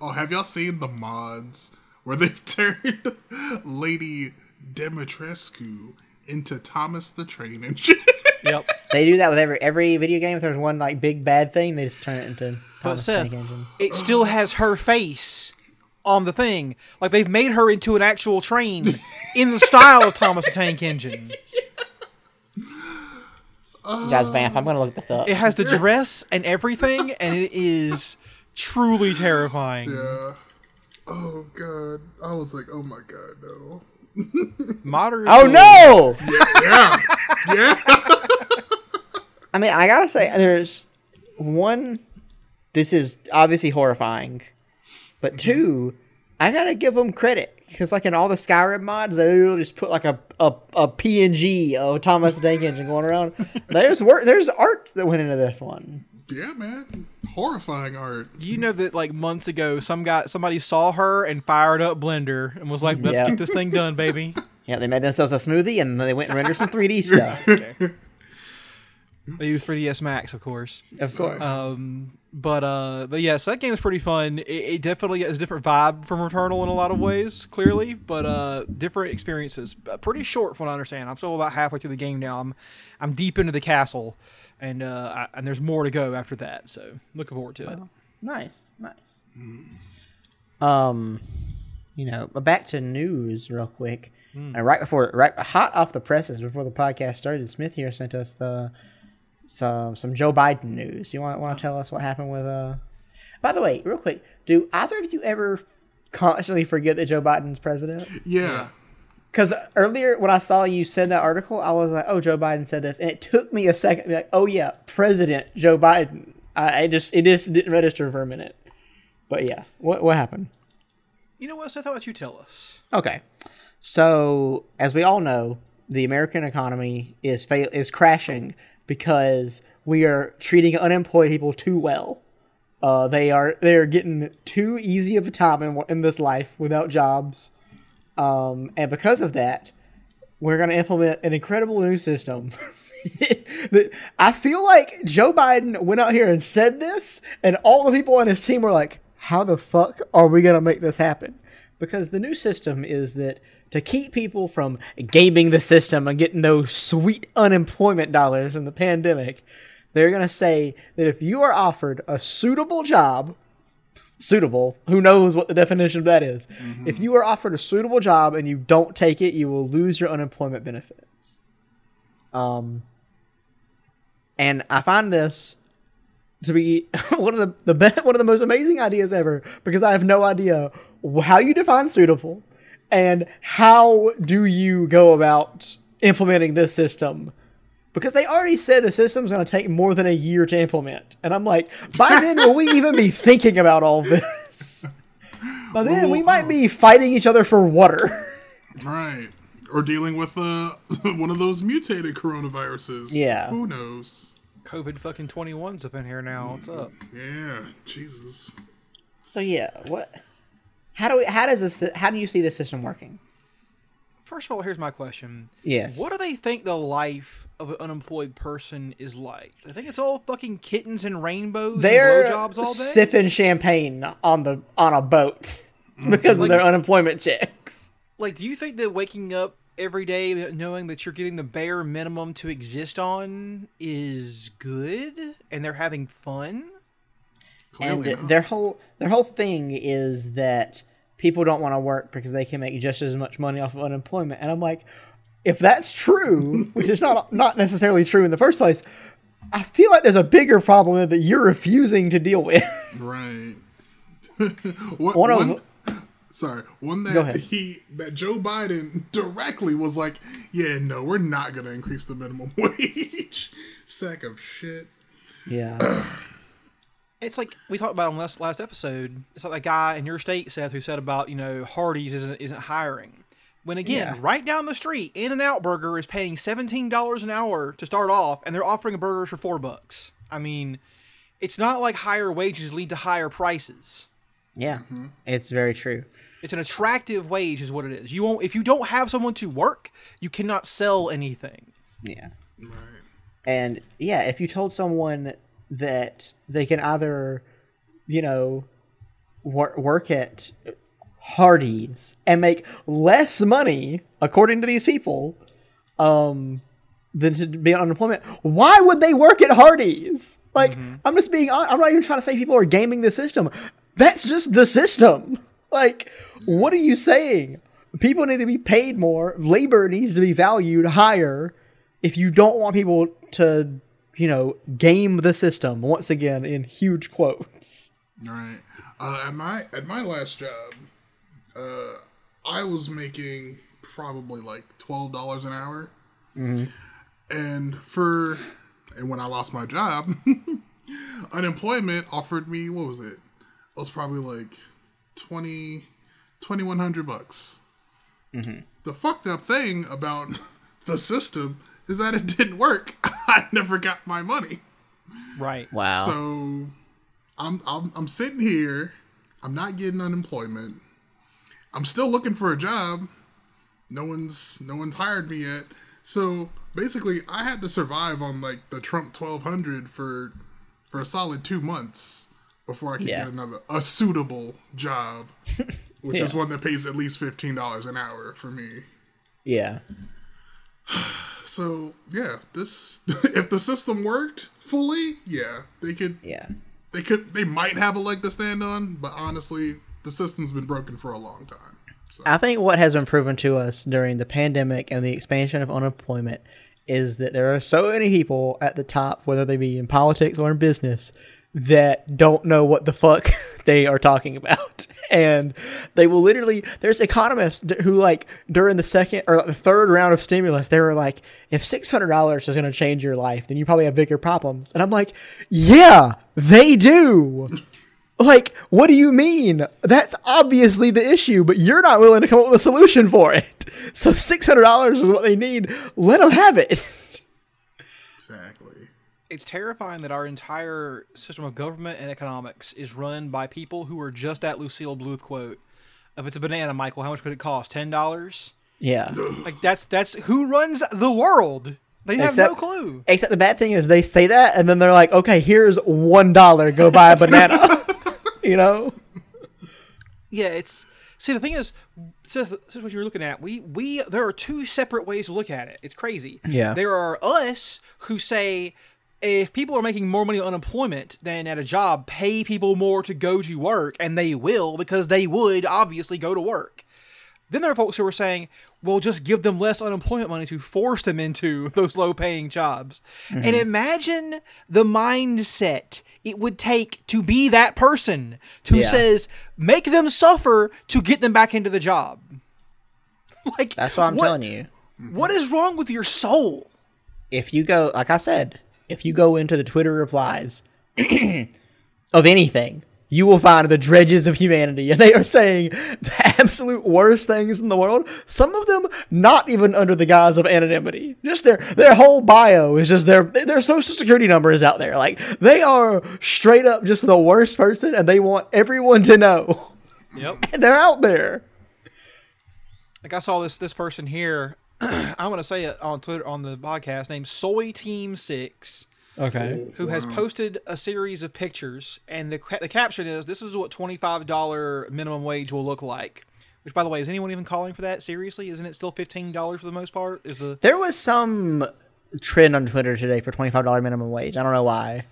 oh, have y'all seen the mods where they've turned Lady Dimitrescu into Thomas the Train and shit? Yep. They do that with every every video game. If there's one like big bad thing, they just turn it into. But Thomas Seth, Tank Engine. it still has her face on the thing. Like they've made her into an actual train in the style of Thomas the Tank Engine. Guys, vamp. I'm gonna look this up. It has the dress and everything, and it is truly terrifying. Yeah. Oh god. I was like, oh my god, no. Modern. Oh will- no! Yeah. yeah. I mean, I gotta say, there's one. This is obviously horrifying, but mm-hmm. two, I gotta give them credit because, like in all the Skyrim mods, they literally just put like a a, a PNG of Thomas the Tank Engine going around. There's work. There's art that went into this one. Yeah, man. Horrifying art. You know that like months ago, some guy, somebody saw her and fired up Blender and was like, "Let's Yeah. get this thing done, baby." Yeah, they made themselves a smoothie and they went and rendered some 3D stuff. They use 3ds Max, of course. Of course. Um, but uh, but yes, that game is pretty fun. It, it definitely has a different vibe from Returnal in a lot of ways, clearly, but uh, different experiences. Uh, Pretty short, from what I understand. I'm still about halfway through the game now. I'm I'm deep into the castle, and uh, I, and there's more to go after that. So looking forward to it. Nice, nice. Um, you know, but back to news real quick. And right before, right hot off the presses before the podcast started, Smith here sent us the some some Joe Biden news. You want want to tell us what happened with uh? By the way, real quick, do either of you ever constantly forget that Joe Biden's president? Yeah. Because earlier when I saw you send that article, I was like, "Oh, Joe Biden said this," and it took me a second to be like, "Oh yeah, President Joe Biden." I, I just it just didn't register for a minute. But yeah, what what happened? You know what, Seth? How about you tell us? Okay, so as we all know, the American economy is fail is crashing because we are treating unemployed people too well. Uh, they are they are getting too easy of a time in in this life without jobs, um, and because of that, we're going to implement an incredible new system. I feel like Joe Biden went out here and said this, and all the people on his team were like, how the fuck are we gonna make this happen? Because the new system is that to keep people from gaming the system and getting those sweet unemployment dollars from the pandemic, they're gonna say that if you are offered a suitable job, suitable, who knows what the definition of that is, if you are offered a suitable job and you don't take it, you will lose your unemployment benefits. Um, and I find this to be one of the the best, one of the most amazing ideas ever because I have no idea how you define suitable and how do you go about implementing this system because they already said the system's going to take more than a year to implement and i'm like by then will we even be thinking about all this by then we might be fighting each other for water Right. Or dealing with uh, one of those mutated coronaviruses. Yeah. Who knows? COVID fucking 21's up in here now. What's up? Yeah. Jesus. so yeah what how do we how does this how do you see this system working First of all, here's my question. Yes. What do they think the life of an unemployed person is like? I think it's all fucking kittens and rainbows they're and blowjobs all day. sipping champagne on the on a boat because of their unemployment checks. Like, do you think that waking up every day knowing that you're getting the bare minimum to exist on is good and they're having fun? Clearly and not. their whole their whole thing is that people don't want to work because they can make just as much money off of unemployment. And I'm like, if that's true, which is not not necessarily true in the first place, I feel like there's a bigger problem that you're refusing to deal with. Right. one, One of- sorry, one that he that Joe Biden directly was like, "Yeah, no, we're not going to increase the minimum wage." Sack of shit. yeah. It's like we talked about on last last episode. It's like that guy in your state, Seth, who said about you know Hardee's isn't isn't hiring. When again, Yeah. right down the street, In-N-Out Burger is paying seventeen dollars an hour to start off, and they're offering burgers for four bucks. I mean, it's not like higher wages lead to higher prices. Yeah. Mm-hmm. It's very true. It's an attractive wage, is what it is. You won't if you don't have someone to work, you cannot sell anything. Yeah. Right. And yeah, if you told someone that they can either, you know, wor- work at Hardee's and make less money, according to these people, um, than to be on unemployment, why would they work at Hardee's? Like, I'm just being I'm not even trying to say people are gaming the system. That's just the system. Like, what are you saying? People need to be paid more. Labor needs to be valued higher if you don't want people to, you know, game the system once again in huge quotes. Right. Uh, at my at my last job, uh, I was making probably like twelve dollars an hour, and for and when I lost my job, unemployment offered me what was it? It was probably like 20, 2100 bucks. The fucked up thing about the system is that it didn't work. I never got my money. Right. Wow. So I'm, I'm I'm sitting here. I'm not getting unemployment. I'm still looking for a job. No one's no one's hired me yet. So basically, I had to survive on like the Trump 1200 for for a solid two months before I could Yeah. get another a suitable job, which is one that pays at least fifteen dollars an hour for me. yeah. So yeah, this if the system worked fully, yeah, they could Yeah. they could they might have a leg to stand on, but honestly, the system's been broken for a long time. So I think what has been proven to us during the pandemic and the expansion of unemployment is that there are so many people at the top, whether they be in politics or in business, that don't know what the fuck they are talking about. And they will literally, there's economists who, like, during the second or the third round of stimulus, they were like, if $600 is going to change your life, then you probably have bigger problems. And I'm like, yeah, they do. Like, what do you mean? That's obviously the issue, but you're not willing to come up with a solution for it. So if six hundred dollars is what they need. Let them have it. exactly. It's terrifying that our entire system of government and economics is run by people who are just that Lucille Bluth quote. If it's a banana, Michael, how much could it cost? Ten dollars? Yeah. Like that's that's who runs the world. They have Except- no clue. Except the bad thing is they say that and then they're like, okay, here's one dollar. Go buy a banana. you know? Yeah, it's see the thing is, since this is what you're looking at. We we there are two separate ways to look at it. It's crazy. Yeah. there are us who say if people are making more money on unemployment than at a job, pay people more to go to work, and they will because they would obviously go to work. Then there are folks who are saying, well, just give them less unemployment money to force them into those low paying jobs. And mm-hmm. imagine the mindset it would take to be that person who Yeah. says, make them suffer to get them back into the job. Like That's what I'm what- telling you. What is wrong with your soul? if you go like I said, if you go into the Twitter replies of anything, you will find the dredges of humanity, and they are saying the absolute worst things in the world. Some of them not even under the guise of anonymity. Just their their whole bio is just their their social security number is out there. Like they are straight up just the worst person, and they want everyone to know. Yep. And they're out there. Like I saw this this person here. I'm gonna say it on Twitter on the podcast named Soy Team Six. Okay. who has posted a series of pictures, and the the caption is, "This is what twenty five dollar minimum wage will look like." Which, by the way, is anyone even calling for that seriously? Isn't it still fifteen dollars for the most part? Is the There was some trend on Twitter today for twenty five dollar minimum wage. I don't know why.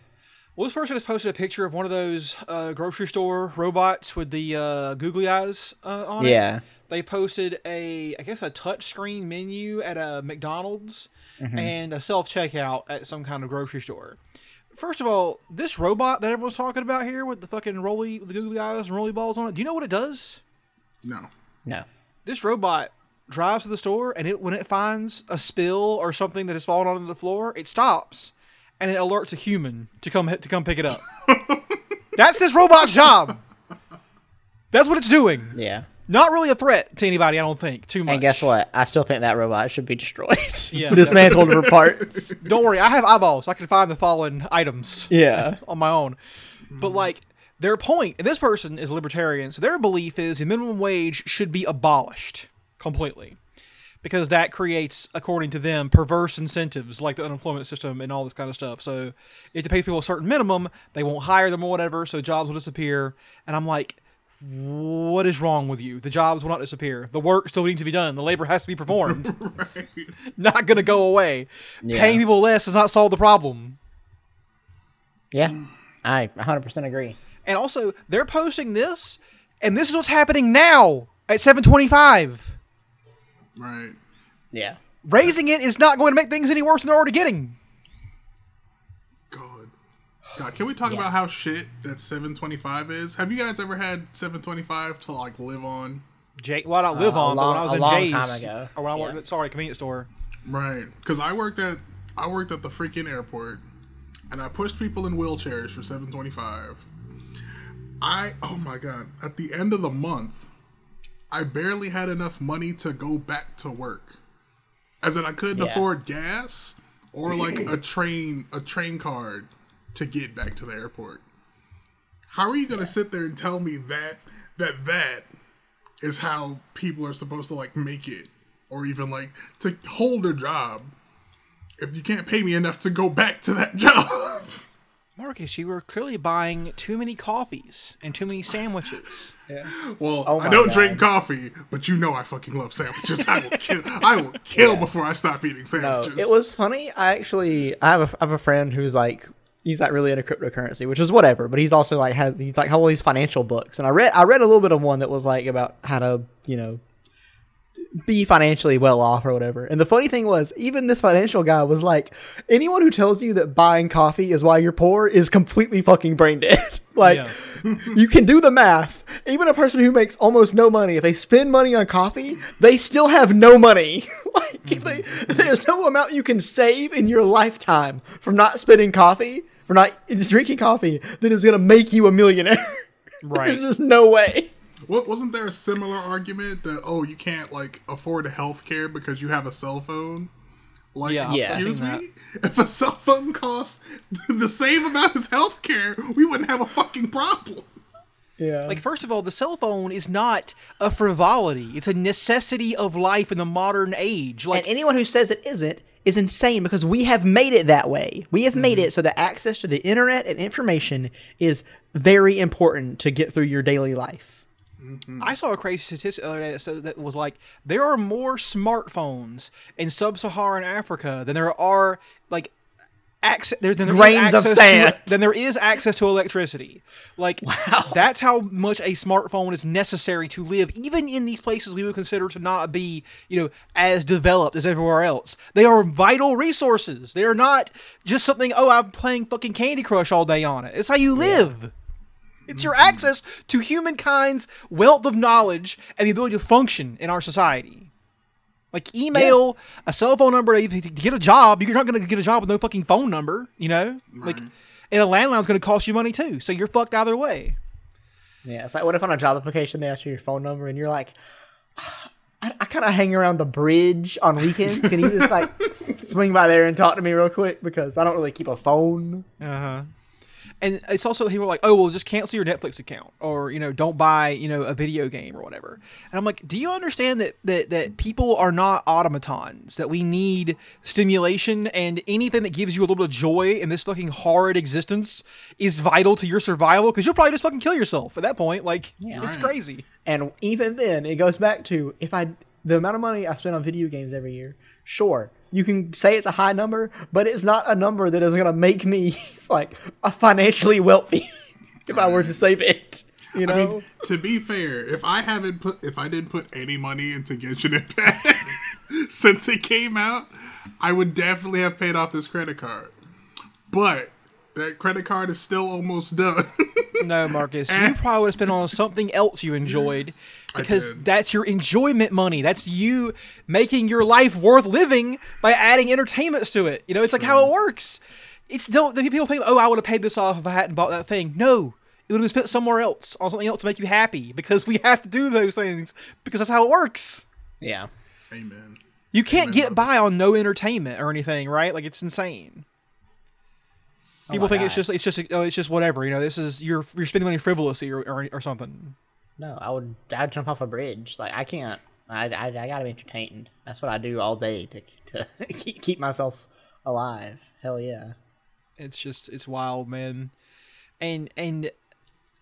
Well, this person has posted a picture of one of those uh, grocery store robots with the uh, googly eyes uh, on it. Yeah. They posted a, I guess, a touch screen menu at a McDonald's and a self checkout at some kind of grocery store. First of all, this robot that everyone's talking about here with the fucking rolly, the googly eyes and rolly balls on it. Do you know what it does? No. No. This robot drives to the store, and it when it finds a spill or something that has fallen onto the floor, it stops and it alerts a human to come to come pick it up. That's this robot's job. That's what it's doing. Yeah. Not really a threat to anybody, I don't think. Too much. And guess what? I still think that robot should be destroyed. Yeah. Dismantled for parts. Don't worry, I have eyeballs. I can find the fallen items Yeah. on my own. But hmm. like their point, and this person is libertarian, so their belief is the minimum wage should be abolished completely. Because that creates, according to them, perverse incentives like the unemployment system and all this kind of stuff. So if they pay people a certain minimum, they won't hire them or whatever, so jobs will disappear. And I'm like, what is wrong with you? The jobs will not disappear. The work still needs to be done. The labor has to be performed. It's not going to go away. Yeah. Paying people less does not solve the problem. Yeah. I 100% agree. And also, they're posting this, and this is what's happening now at 725. Right. Yeah. Raising it is not going to make things any worse than they're already getting. God. God, can we talk about how shit that 725 is? Have you guys ever had 725 to like live on? Jay, well, I don't live Uh, a on, but when I was a in long Jay's, time ago. or when I worked at sorry convenience store, Right. Because I worked at I worked at the freaking airport, and I pushed people in wheelchairs for 725. I oh my god! At the end of the month, I barely had enough money to go back to work, as in I couldn't Yeah. afford gas or like a train a train card to get back to the airport. How are you gonna sit there and tell me that that that is how people are supposed to like make it or even like to hold a job if you can't pay me enough to go back to that job. Marcus, you were clearly buying too many coffees and too many sandwiches. yeah. well, Oh I don't God. drink coffee, but you know I fucking love sandwiches. I will kill. I will kill before I stop eating No, sandwiches. it was funny. I actually, I have a, I have a friend who's like, he's like really into cryptocurrency, which is whatever. But he's also like has he's like how all these financial books, and I read I read a little bit of one that was like about how to you know be financially well off or whatever. And the funny thing was, even this financial guy was like, anyone who tells you that buying coffee is why you're poor is completely fucking brain dead. like, Yeah. you can do the math. Even a person who makes almost no money, if they spend money on coffee, they still have no money. like, if they, mm-hmm. there's no amount you can save in your lifetime from not spending coffee, from not drinking coffee, that is going to make you a millionaire. Right. There's just no way. What wasn't there a similar argument that oh you can't like afford a health care because you have a cell phone? Like, Yeah, excuse seen me? If a cell phone costs the same amount as health care, we wouldn't have a fucking problem. Yeah. Like, first of all, the cell phone is not a frivolity; it's a necessity of life in the modern age. Like, and anyone who says it isn't is insane because we have made it that way. We have made mhm. it so that access to the internet and information is very important to get through your daily life. I saw a crazy statistic the other day that was like there are more smartphones in sub-Saharan Africa than there are like access there, than there is Grains of access sand. to than there is access to electricity. Like wow. that's how much a smartphone is necessary to live, even in these places we would consider to not be you know as developed as everywhere else. They are vital resources. They are not just something. Oh, I'm playing fucking Candy Crush all day on it. It's how you live. It's your access to humankind's wealth of knowledge and the ability to function in our society. Like email, a cell phone number to get a job. You're not going to get a job with no fucking phone number, you know? Like, and a landline's going to cost you money too. So you're fucked either way. Yeah, it's like what if on a job application they ask for your phone number and you're like, I, I kind of hang around the bridge on weekends. Can you just like swing by there and talk to me real quick because I don't really keep a phone. Uh huh. And it's also people are like, oh well, just cancel your Netflix account, or you know, don't buy you know a video game or whatever. And I'm like, do you understand that that that people are not automatons? That we need stimulation, and anything that gives you a little bit of joy in this fucking horrid existence is vital to your survival. Because you'll probably just fucking kill yourself at that point. Like, it's Right. crazy. And even then, it goes back to if I the amount of money I spend on video games every year. Sure, you can say it's a high number, but it's not a number that is going to make me like a financially wealthy if I were to save it. You know, I mean, to be fair, if I haven't put, if I didn't put any money into Genshin Impact since it came out, I would definitely have paid off this credit card. But that credit card is still almost done. No, Marcus, you probably would have spent on something else you enjoyed because that's your enjoyment money. That's you making your life worth living by adding entertainments to it. You know, it's like how it works. It's don't the people think, oh, I would have paid this off if I hadn't bought that thing. No, it would have been spent somewhere else on something else to make you happy because we have to do those things because that's how it works. yeah. Amen. You can't get by on no entertainment or anything, right? Like it's insane. Oh people my think it's just it's just oh, it's just whatever. You know, this is you're you're spending money frivolously or, or or something. No, I would. I'd jump off a bridge. Like I can't. I, I, I gotta be entertained. That's what I do all day to to keep, keep myself alive. Hell yeah. It's just it's wild, man. And and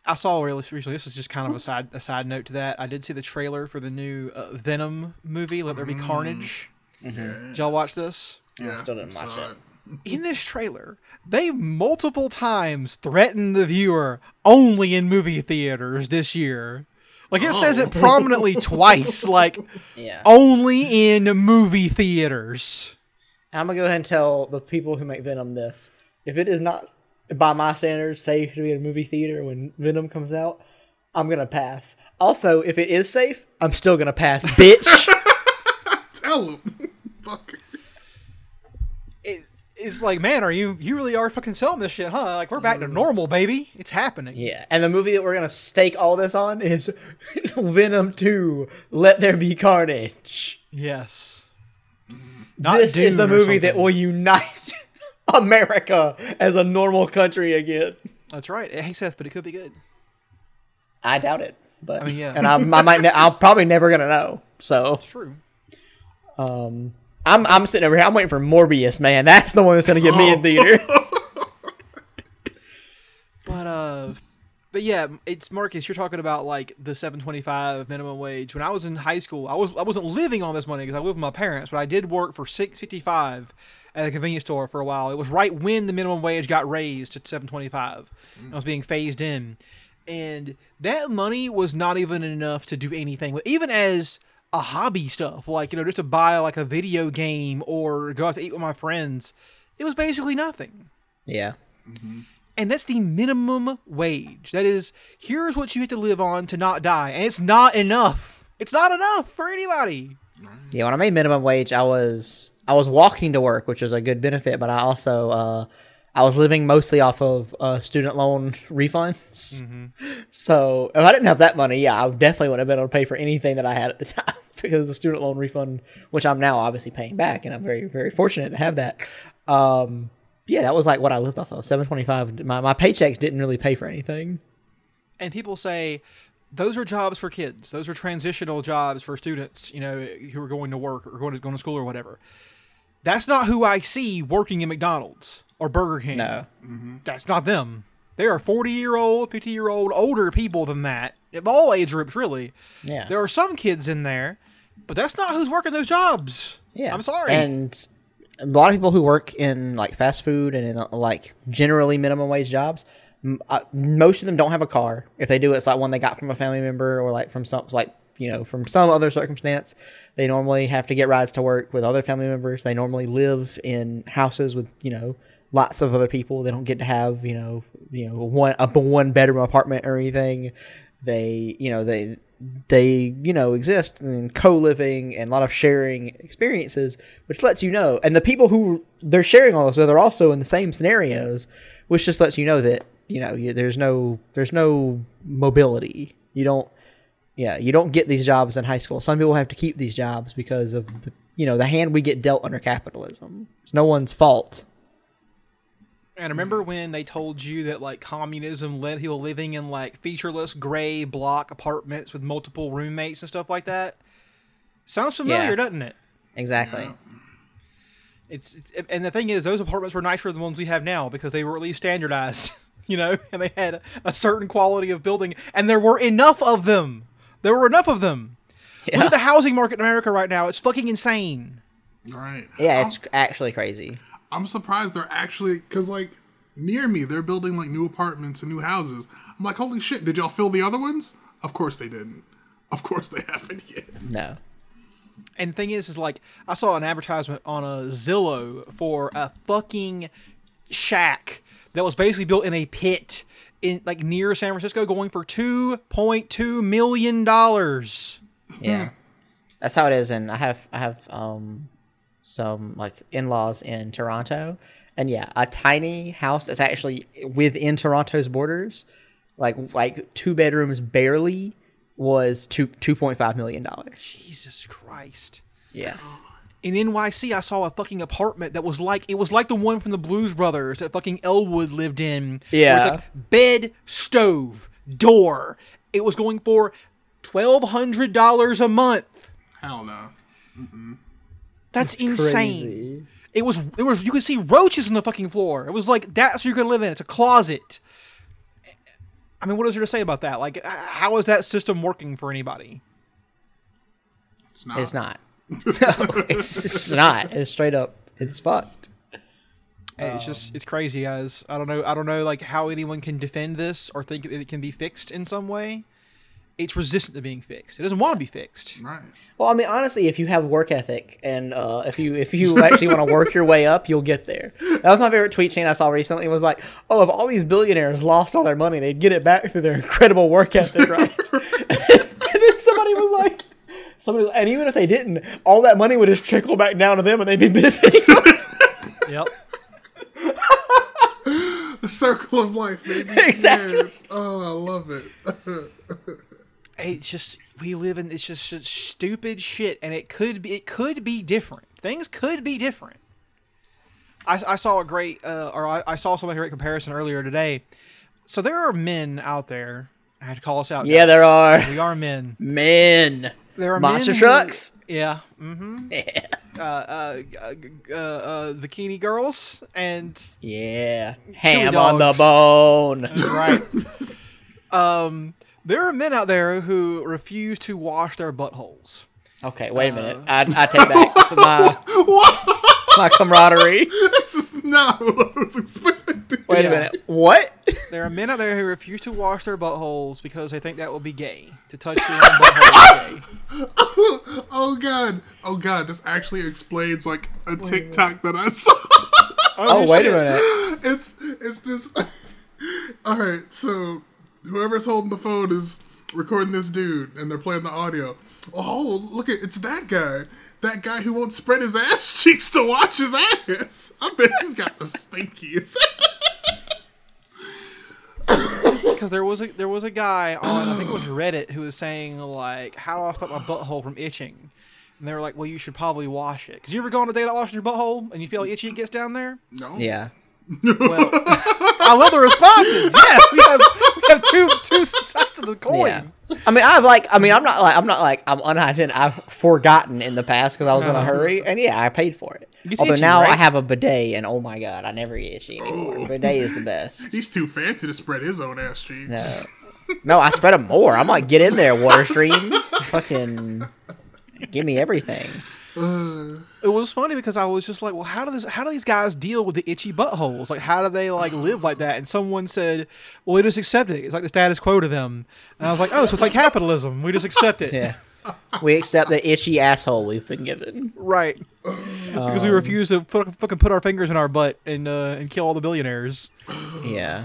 I saw really recently. This is just kind of a side a side note to that. I did see the trailer for the new uh, Venom movie. Let there be carnage. Did y'all watch this? Yeah, still didn't watch saw it. In this trailer, they multiple times threaten the viewer only in movie theaters this year. Like it says it oh. prominently twice. Like Yeah. only in movie theaters. I'm gonna go ahead and tell the people who make Venom this: if it is not by my standards safe to be in a movie theater when Venom comes out, I'm gonna pass. Also, if it is safe, I'm still gonna pass, bitch. Tell him. Fuck. It, it's like, man, are you you really are fucking selling this shit, huh? Like we're back to normal, baby. It's happening. yeah, and the movie that we're gonna stake all this on is Venom 2: Let There Be Carnage. Yes. this is the movie that will unite America as a normal country again. That's right. Hey Seth, but it could be good. I doubt it, but I mean, yeah. and I, I might, ne- I'm probably never gonna know. So, It's true. um, I'm I'm sitting over here. I'm waiting for Morbius, man. That's the one that's gonna get me in theaters. But uh, but yeah, it's Marcus. You're talking about like the 7.25 minimum wage. When I was in high school, I was I wasn't living on this money because I lived with my parents, but I did work for 6.55 at a convenience store for a while. It was right when the minimum wage got raised to 7.25. I was being phased in, and that money was not even enough to do anything even as a hobby stuff, like you know, just to buy like a video game or go out to eat with my friends. It was basically nothing. yeah, And that's the minimum wage. That is, here's what you have to live on to not die. And it's not enough. It's not enough for anybody. yeah. When I made minimum wage, I was I was walking to work, which was a good benefit, but I also uh, I was living mostly off of uh, student loan refunds. So if I didn't have that money, yeah, I definitely wouldn't have been able to pay for anything that I had at the time because the student loan refund, which I'm now obviously paying back, and I'm very very fortunate to have that. Um, yeah, that was like what I lived off of. Seven twenty five. My my paychecks didn't really pay for anything. And people say, those are jobs for kids. Those are transitional jobs for students, you know, who are going to work or going to, going to school or whatever. That's not who I see working in McDonald's or Burger King. No. That's not them. They are 40 year old, 50 year old, older people than that of all age groups, really. Yeah. There are some kids in there, but that's not who's working those jobs. Yeah, I'm sorry. And a lot of people who work in like fast food and in like generally minimum wage jobs, m- uh, most of them don't have a car. If they do, it's like one they got from a family member or like from some like you know from some other circumstance. They normally have to get rides to work with other family members. They normally live in houses with you know lots of other people. They don't get to have you know you know one a one bedroom apartment or anything. They you know they they you know exist in co-living and a lot of sharing experiences which lets you know and the people who they're sharing all this with are also in the same scenarios which just lets you know that you know you, there's no there's no mobility you don't yeah you don't get these jobs in high school some people have to keep these jobs because of the you know the hand we get dealt under capitalism it's no one's fault And remember when they told you that like communism led people living in like featureless gray block apartments with multiple roommates and stuff like that? Sounds familiar, Yeah. doesn't it? exactly It's, it's and the thing is, those apartments were nicer than the ones we have now because they were at least standardized, you know, and they had a certain quality of building, and there were enough of them. There were enough of them. Look at the housing market in America right now; it's fucking insane. Right. yeah it's actually crazy I'm surprised they're actually because like near me they're building like new apartments and new houses. I'm like, holy shit! Did y'all fill the other ones? Of course they didn't. Of course they haven't yet. no And the thing is, is like I saw an advertisement on a Zillow for a fucking shack that was basically built in a pit in like near San Francisco, going for two point two million dollars. Yeah, that's how it is. And I have I have um some like in laws in Toronto, and yeah, a tiny house that's actually within Toronto's borders, like like two bedrooms barely, was two two point five million dollars. Jesus Christ. Yeah, In NYC, I saw a fucking apartment that was like it was like the one from the Blues Brothers that fucking Elwood lived in. where Yeah. it's like bed, stove, door. It was going for twelve hundred dollars a month. Hell no. That's insane. Crazy. It was it was you could see roaches on the fucking floor. It was like that's what you're gonna live in. It's a closet. I mean, what is there to say about that? Like, how is that system working for anybody? It's not. It's not. no, it's just not. It's straight up. It's fucked. And It's just it's crazy, guys. I don't know. I don't know like how anyone can defend this or think it can be fixed in some way. It's resistant to being fixed. It doesn't want to be fixed. Right. Well, I mean, honestly, if you have work ethic and uh, if you if you actually want to work your way up, you'll get there. That was my favorite tweet chain I saw recently. Was like, oh, if all these billionaires lost all their money, they'd get it back through their incredible work ethic, right? and then somebody was like, somebody, and even if they didn't, all that money would just trickle back down to them, and they'd be benefiting. from it. Yep. The circle of life, baby. Exactly. Yes. Oh, I love it. it's just we live in it's just such stupid shit and it could be it could be different things could be different i, I saw a great uh, or I, I saw some great comparison earlier today so there are men out there i had to call us out yeah, guys. there are we are men men. There are Monster men who- trucks. yeah mm-hmm Yeah. uh, uh, uh, uh, uh, bikini girls and Yeah. Ham on the bone. That's right. um, there are men out there who refuse to wash their buttholes. Okay, wait a minute. I, I take back my my camaraderie. this is not what I was expecting. Wait a minute. What? There are men out there who refuse to wash their buttholes because they think that will be gay. To touch your own butthole is gay. Oh, oh god. Oh god. This actually explains like a TikTok that I saw. Oh, oh, wait a minute. it's it's this. All right, so whoever's holding the phone is recording this dude, and they're playing the audio. Oh, look at it's that guy. That guy who won't spread his ass cheeks to wash his ass. I bet he's got the stinkiest. Because there was a there was a guy on I think it was Reddit who was saying like, "How do I stop my butthole from itching?" And they were like, "Well, you should probably wash it." Because you ever go on a day that washing your butthole and you feel itchy it gets down there? no. Yeah. Well, I love the responses. Yes, we have we have two two sides of the coin. Yeah. I mean, I've like, I mean, I'm not like, I'm not like, I'm unhygienic. I've forgotten in the past because I was in a hurry, and yeah, I paid for it. It's Although itchy, now I have a bidet, and oh my god, I never get itchy anymore. Oh. Bidet is the best. He's too fancy to spread his own ass cheeks. No. No, I spread them more. I'm like, get in there, water stream. Fucking give me everything. It was funny because I was just like, well, how do this? How do these guys deal with the itchy buttholes? Like, how do they like live like that? And someone said, well, they just accept it. It's like the status quo to them. And I was like, oh, so it's like capitalism. We just accept it. Yeah. We accept the itchy asshole we've been given. Right. because we Um, refuse to put, fucking put our fingers in our butt and uh, and kill all the billionaires. Yeah.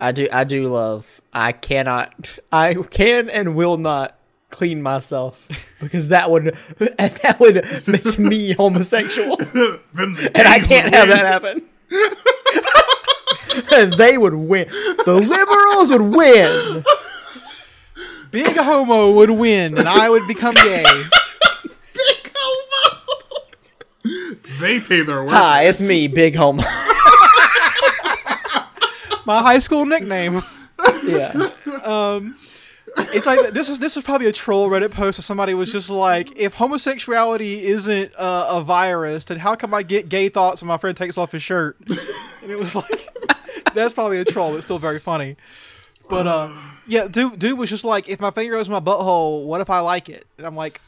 I do I do love I cannot I can and will not clean myself because that would and that would make me homosexual. the And I can't have that happen. and they would win. The liberals would win. Being a homo would win, and I would become gay. Big homo. they pay their workers. Hi, it's me, Big Homo. My high school nickname. yeah. Um, It's like this is this is probably a troll Reddit post. Where somebody was just like, if homosexuality isn't uh, a virus, then how come I get gay thoughts when my friend takes off his shirt? And it was like, that's probably a troll. It's still very funny. But uh, yeah, dude, dude was just like, if my finger goes in my butthole, what if I like it? And I'm like,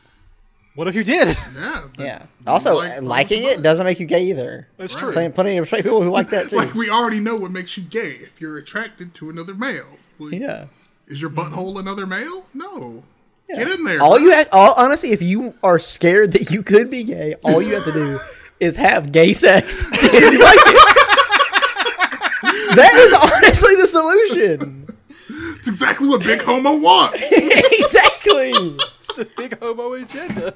what if you did? Yeah. Yeah. Also, like- liking it doesn't make you gay either. That's Right. true. Plenty, plenty of straight people who like that too. Like we already know what makes you gay if you're attracted to another male. Like, yeah. Is your butthole another male? No. Get in there. All bro. you have, all, honestly, if you are scared that you could be gay, all you have to do is have gay sex. See if you like that is honestly the solution. It's exactly what Big Homo wants. exactly. It's the big homo agenda.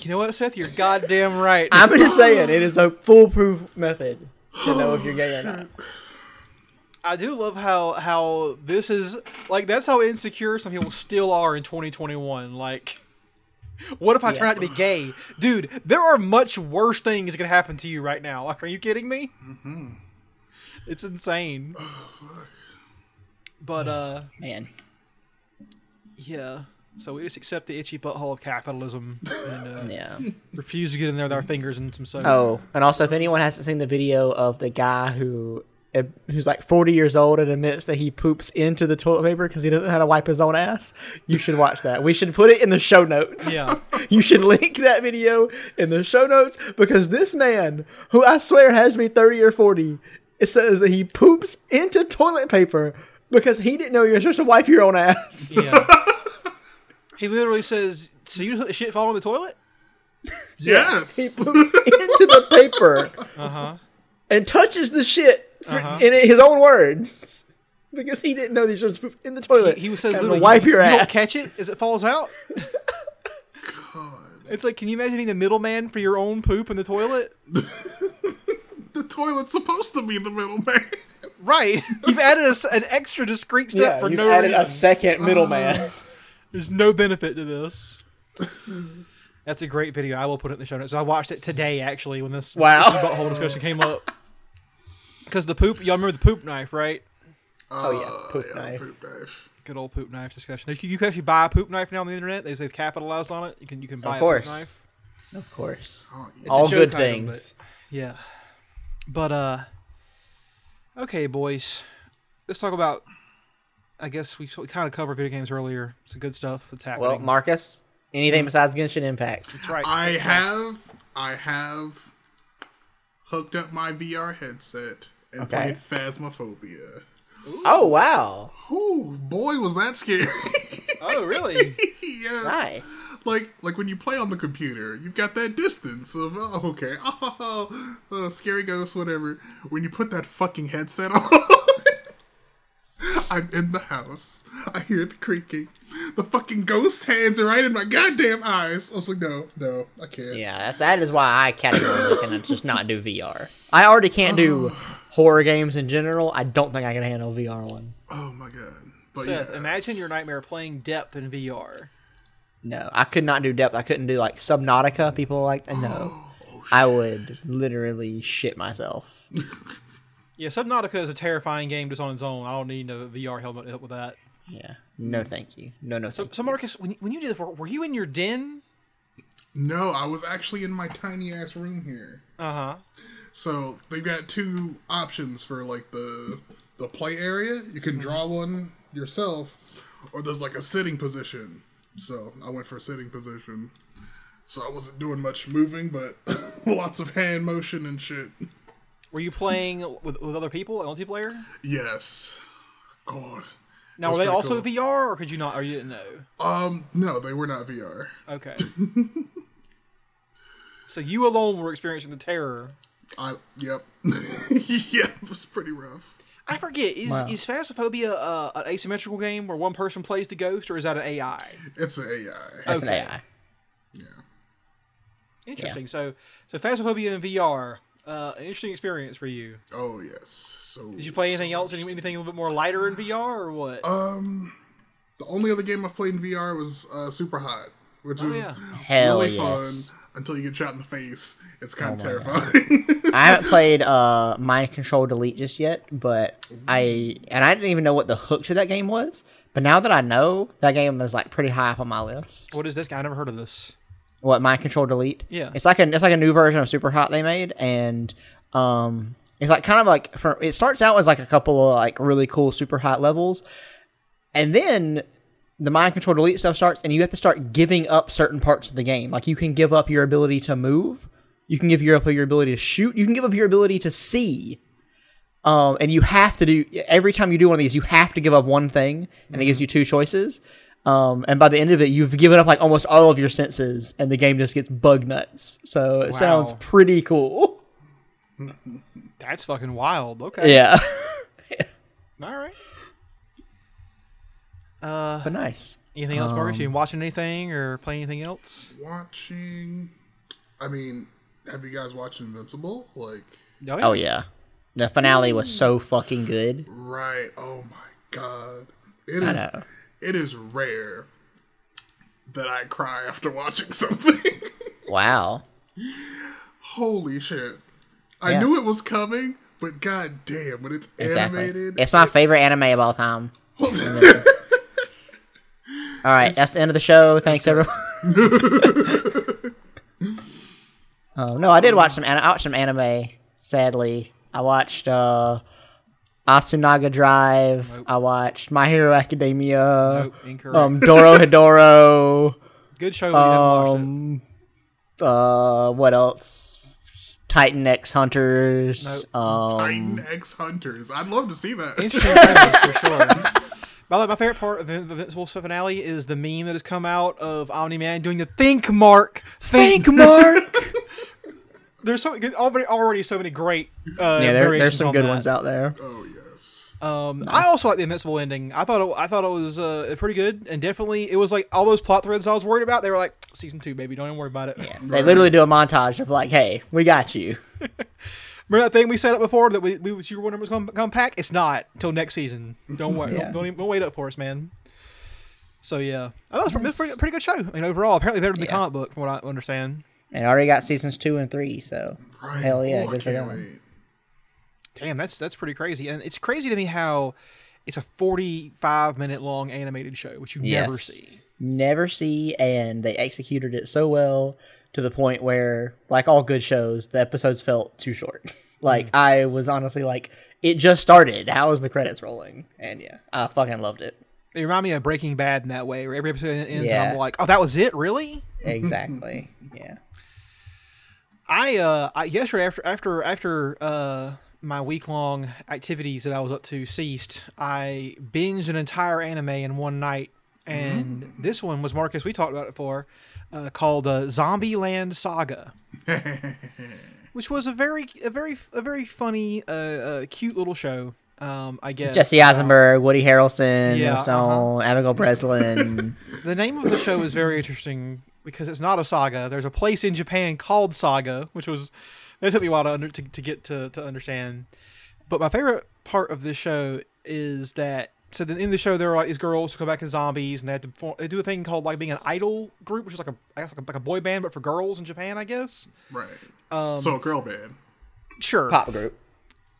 You know what, Seth? You're goddamn right. I'm just saying, it is a foolproof method to know if you're gay or not. I do love how how this is like that's how insecure some people still are in 2021. Like, what if I turn out to be gay, dude? There are much worse things that can happen to you right now. Like, are you kidding me? It's insane. But uh, Man. yeah. So we just accept the itchy butthole of capitalism and uh, Yeah. refuse to get in there with our fingers and some soap. Oh, and also, if anyone hasn't seen the video of the guy who who's like 40 years old and admits that he poops into the toilet paper because he doesn't know how to wipe his own ass, you should watch that. We should put it in the show notes. Yeah. You should link that video in the show notes because this man, who I swear has me 30 or 40, it says that he poops into toilet paper because he didn't know you were supposed to wipe your own ass. Yeah. he literally says, "So you let the shit fall in the toilet?" yes. He poops into the paper. Uh huh. and touches the shit for- Uh-huh. in his own words because he didn't know that you're poop in the toilet. He, he says, and literally, "Wipe your you ass." don't catch it as it falls out." God, It's like, can you imagine being the middleman for your own poop in the toilet? the toilet's supposed to be the middleman. Right. You've added a s an extra discreet step Yeah, for you've no added reason. a second middleman. There's no benefit to this. That's a great video. I will put it in the show notes. I watched it today, actually, when this Wow. butthole discussion came up. Because the poop, y'all remember the poop knife, right? oh yeah, poop Yeah, knife. poop knife. Good old poop knife discussion. You can, you can actually buy a poop knife now on the internet. They've, they've capitalized on it. You can you can buy course. a poop knife. Of course, Oh, yeah. It's all a joke good item, things. but- yeah. But uh okay, boys. Let's talk about I guess we, we kind of covered video games earlier. Some good stuff that's happening. Well, Marcus, anything besides Genshin Impact? that's right. I have I have hooked up my VR headset and Okay. played Phasmophobia. Oh wow, Ooh, boy, was that scary! oh, really? yes. nice. Like like when you play on the computer, you've got that distance of oh, okay, oh, oh, scary ghost, whatever. When you put that fucking headset on, I'm in the house. I hear the creaking. The fucking ghost hands are right in my goddamn eyes. I was like, no, no, I can't. Yeah, that, that is why I categorically can just not do VR. I already can't do oh, horror games in general. I don't think I can handle VR one. Oh my god. But Seth, yeah, imagine your nightmare playing depth in VR. No, I could not do depth. I couldn't do like Subnautica. People like no. I would literally shit myself. Yeah, Subnautica is a terrifying game just on its own. I don't need a VR helmet to help with that. Yeah. No, thank you. No, no. So, thank so. Marcus, when, when you did this, were, were you in your den? no, I was actually in my tiny ass room here. Uh huh. So they've got two options for like the the play area. You can draw one yourself, or there's like a sitting position. So I went for a sitting position. So I wasn't doing much moving, but lots of hand motion and shit. Were you playing with, with other people, a multiplayer? Yes. God. Now, were they also cool. VR, or could you not, or you didn't know? Um, no, they were not VR. Okay. so you alone were experiencing the terror. I yep, yeah, it was pretty rough. I forget. Is Wow. is Phasmophobia uh, an asymmetrical game where one person plays the ghost, or is that an AI? It's an AI. That's an Okay. AI. Yeah. Interesting. So, so Phasmophobia in VR, uh, an interesting experience for you. Oh yes. So Did you play anything else? Anything a little bit more lighter in VR, or what? Um, the only other game I've played in VR was uh, Super Hot, which Oh, is yeah. Hell really yes. fun until you get shot in the face. It's kind of Oh my terrifying. I haven't played uh Mind Control Delete just yet, but I and I didn't even know what the hook to that game was. But now that I know, that game is like pretty high up on my list. what is this guy? I never heard of this. What Mind Control Delete? Yeah. it's like a it's like a new version of Superhot they made, and um, it's like kind of like for it starts out as like a couple of like really cool Superhot levels, and then the mind control delete stuff starts, and you have to start giving up certain parts of the game. Like you can give up your ability to move, you can give your up your ability to shoot, you can give up your ability to see. Um, and you have to do every time you do one of these, you have to give up one thing, and it gives you two choices. Um, and by the end of it, you've given up like almost all of your senses, and the game just gets bug nuts. So it sounds pretty cool. That's fucking wild. Okay. Yeah, All right. Uh, but nice. anything else, Marcus? Um, You been watching anything or playing anything else? Watching, I mean, have you guys watched Invincible? Like, Oh yeah, the finale was so fucking good. right? Oh my god, it I is. know. It is rare that I cry after watching something. Wow. Holy shit! I Yeah. knew it was coming, but god damn, when it's Exactly. animated, It's my favorite anime of all time. it- All right, that's the end of the show. Thanks everyone. oh no, I did watch some. an- I watched some anime. Sadly, I watched uh, Asunaga Drive. I watched My Hero Academia. Nope. Um, Doro Hidoro. Good show. But you haven't watched it. um, uh, what else? Titan X Hunters. Nope. Um, Titan X Hunters. I'd love to see that. Interesting for sure. By the way, my favorite part of the Invincible finale is the meme that has come out of Omni Man doing the think mark. Think mark. There's so already already so many great. Uh, yeah, there, there's some on good that. ones out there. Oh yes. Um, I also like the Invincible ending. I thought it, I thought it was uh, pretty good, and definitely it was like all those plot threads I was worried about. They were like season two, baby. Don't even worry about it. They literally do a montage of like, "Hey, we got you." Remember that thing we set up before that we, we you were wondering was going to come back? It's not until next season. Don't wait. Yeah. don't, don't even don't wait up for us, man. So yeah, oh, that's pretty, pretty, pretty good show. I mean, overall, apparently better than the Yeah. comic book, from what I understand. And already got seasons two and three, so Right. hell yeah, Oh, good for them. Damn, that's that's pretty crazy, and it's crazy to me how it's a forty-five minute long animated show, which you never see. never see, and they executed it so well to the point where, like all good shows, the episodes felt too short. like I was honestly like, it just started. How is the credits rolling? And yeah, I fucking loved it. It remind me of Breaking Bad in that way, where every episode ends, and I'm like, oh, that was it, really? Exactly. yeah. I uh I, yesterday after after after uh my week long activities that I was up to ceased, I binged an entire anime in one night, and this one was Marcus. We talked about it before, uh, called uh, Zombie Land Saga, which was a very a very a very funny uh, uh cute little show. Um, I guess Jesse about- Eisenberg, Woody Harrelson, Yeah, Emma Stone, Abigail Breslin. The name of the show is very interesting because it's not a saga. There's a place in Japan called Saga, which was it took me a while to under, to, to get to, to understand. But my favorite part of this show is that so then in the show there are like these girls who come back as zombies and they have to form, they do a thing called like being an idol group, which is like a I guess like a, like a boy band but for girls in Japan, I guess. Right. Um, so a girl band. sure. Pop group.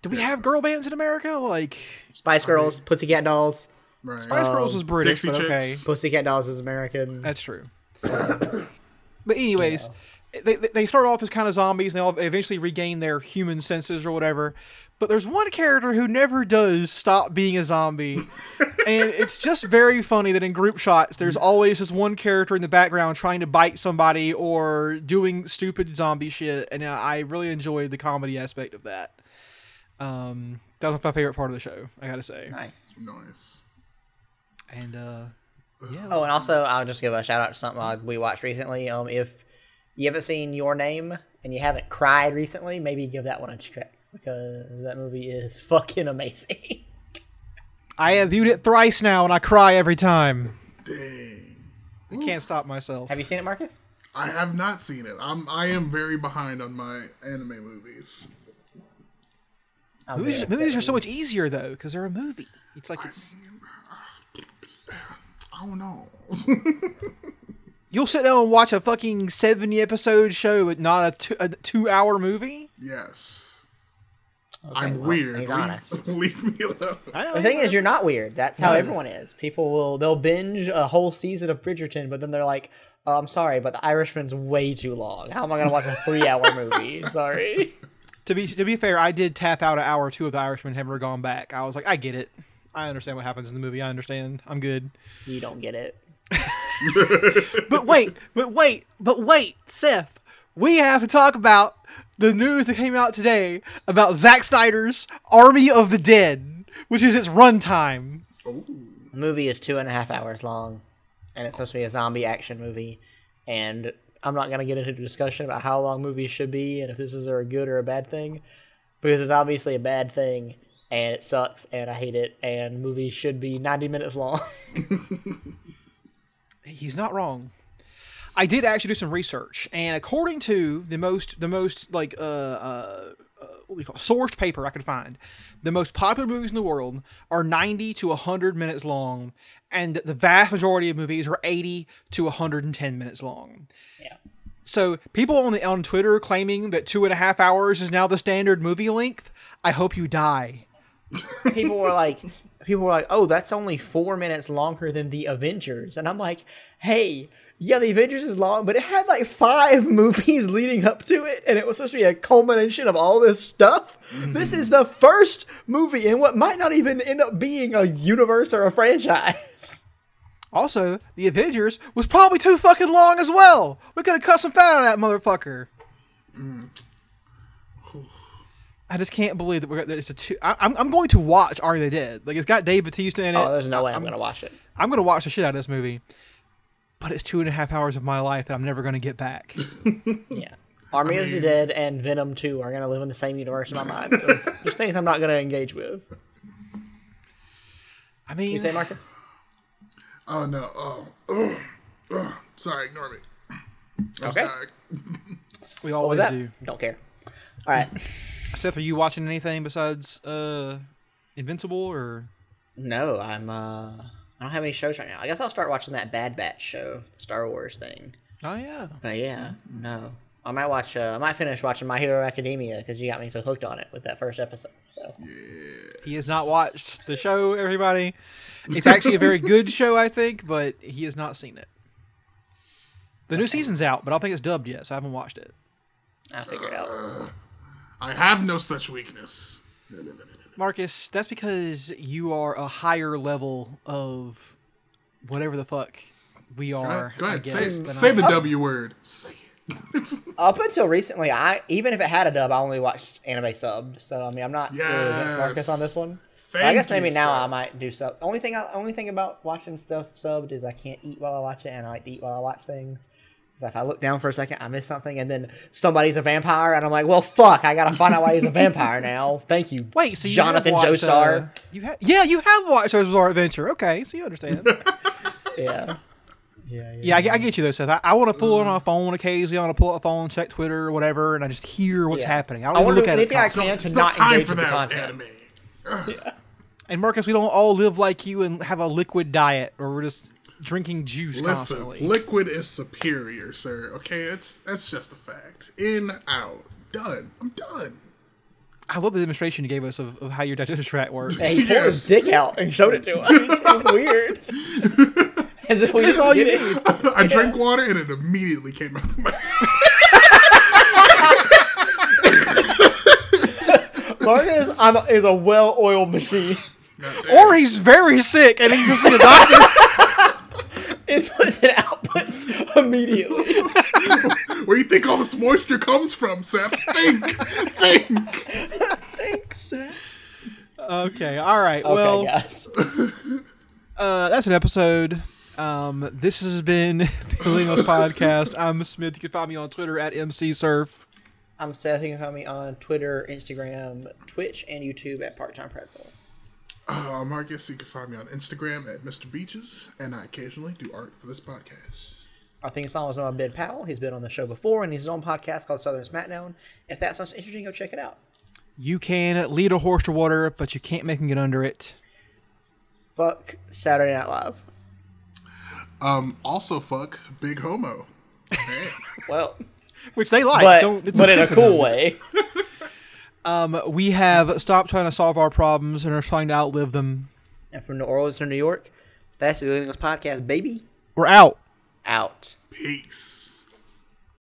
Do we have girl bands in America? Like Spice Girls, Pussycat Dolls. Right. Spice Girls is British, Dixie but okay. Chicks. Pussycat Dolls is American. That's true. but anyways, they, they they start off as kind of zombies, and they all eventually regain their human senses or whatever. But there's one character who never does stop being a zombie. and it's just very funny that in group shots, there's always this one character in the background trying to bite somebody or doing stupid zombie shit. And I really enjoyed the comedy aspect of that. Um, that was my favorite part of the show, I gotta say. Nice. Nice. And uh, yeah, Oh, and also I'll just give a shout out to something we watched recently. Um, if you haven't seen Your Name and you haven't cried recently, maybe give that one a check because that movie is fucking amazing. I have viewed it thrice now, and I cry every time. Dang. I can't stop myself. Have you seen it, Marcus? I have not seen it. I'm I am very behind on my anime movies. I'm Movies, movies are so much easier though, because they're a movie. It's like it's I don't know. you'll sit down and watch a fucking seventy episode show, but not a two, a two hour movie. yes. You. I'm well, weird. He's leave, honest. leave me alone. The thing is, you're not weird. That's how everyone is. People will they'll binge a whole season of Bridgerton, but then they're like, oh, "I'm sorry, but The Irishman's way too long. How am I gonna watch a three hour movie? Sorry." To be to be fair, I did tap out an hour or two of The Irishman, have never gone back. I was like, I get it. I understand what happens in the movie. I understand. I'm good. You don't get it. But wait, but wait, but wait, Seth. We have to talk about the news that came out today about Zack Snyder's Army of the Dead, which is its runtime. Oh, The movie is two and a half hours long, and it's supposed to be a zombie action movie. And I'm not gonna get into a discussion about how long movies should be and if this is a good or a bad thing, because it's obviously a bad thing, and it sucks, and I hate it. And movies should be 90 minutes long. He's not wrong. I did actually do some research, and according to the most the most like uh, uh, uh what do you call it, sourced paper I could find, the most popular movies in the world are ninety to hundred minutes long, and the vast majority of movies are eighty to hundred and ten minutes long. yeah. So people on the on Twitter claiming that two and a half hours is now the standard movie length. I hope you die. people were like people were like oh that's only four minutes longer than the avengers and i'm like hey yeah the avengers is long but it had like five movies leading up to it and it was supposed to be a culmination of all this stuff this is the first movie in what might not even end up being a universe or a franchise Also, the Avengers was probably too fucking long as well. We could have cut some fat out of that motherfucker. I just can't believe that we're it's a two. I, I'm I'm going to watch Are They Dead? Like it's got Dave Bautista in it. oh there's no way i'm I'm, gonna watch it I'm gonna watch the shit out of this movie. But it's two and a half hours of my life that I'm never gonna get back. yeah army of the dead and venom 2 are gonna live in the same universe in my mind So, just things i'm not gonna engage with I mean, you say marcus oh no. Oh, oh, oh. sorry. Ignore me. I was Okay. dying. we what always was that do. don't care all right Seth, are you watching anything besides uh, Invincible or? No, I'm uh I don't have any shows right now. I guess I'll start watching that Bad Batch show, Star Wars thing. Oh yeah. But yeah, no. I might watch uh, I might finish watching My Hero Academia because you got me so hooked on it with that first episode. So He has not watched the show, everybody. It's actually a very good show, I think, but he has not seen it. The new season's out, but I don't think it's dubbed yet, so I haven't watched it. I'll figure it out. I have no such weakness. No, no, no, no, no. Marcus, that's because you are a higher level of whatever the fuck we Go are. ahead. Go I ahead. guess, Say, say I- the W word. Say it. Up until recently, I even if it had a dub, I only watched anime subbed. So I mean, I'm not really against Marcus on this one. But I guess maybe you, now sir. I might do sub. Only thing, I, only thing about watching stuff subbed is I can't eat while I watch it, and I like to eat while I watch things. Because if I look down for a second, I miss something, and then somebody's a vampire, and I'm like, well, fuck, I gotta find out why he's a vampire now. Thank you, Wait, so you Jonathan have watched, Joestar. Uh, you have, yeah, you have watched JoJo's Bizarre Adventure. Okay, so you understand. Yeah. Yeah, yeah, I, get- I get you though, Seth. I, I want to fool on my phone occasionally. I want to pull up a phone, check Twitter or whatever, and I just hear what's Yeah. happening. I I don't even wanna look do at it. anything I can to It's not not time engage for with the that content. anime. And Marcus, we don't all live like you and have a liquid diet, or we're just drinking juice Listen, constantly. liquid is superior, sir. Okay, it's that's just a fact. In, out, done. I'm done. I love the demonstration you gave us of, of how your digestive tract works. And he pulled his dick out and showed it to us. It was weird. As if we That's all you need. it. I drank water and it immediately came out of my tongue. Marcus I'm is a well-oiled machine. Or he's very sick and he's just in a doctor. Inputs and outputs immediately. Where you think all this moisture comes from, Seth? Think, think. Thanks, Seth. okay, all right. Okay, well, guys. uh, that's an episode. Um, this has been the Lingos Podcast. I'm Smith. You can find me on Twitter at MCSurf. I'm Seth. You can find me on Twitter, Instagram, Twitch, and YouTube at Part Time Pretzel. Uh, Marcus, you can find me on Instagram at Mr. Beaches, and I occasionally do art for this podcast. Our theme song was on Ben Powell. He's been on the show before, and he's on a podcast called Southern Smackdown. If that sounds interesting, go check it out. You can lead a horse to water, but you can't make him get under it. Fuck Saturday Night Live. Um, also, fuck Big Homo. Man. Well, Which they like. but Don't, it's but in a cool way. Um, we have stopped trying to solve our problems and are trying to outlive them. And from New Orleans to New York, that's the Illegals Podcast, baby. We're out. Out. Peace.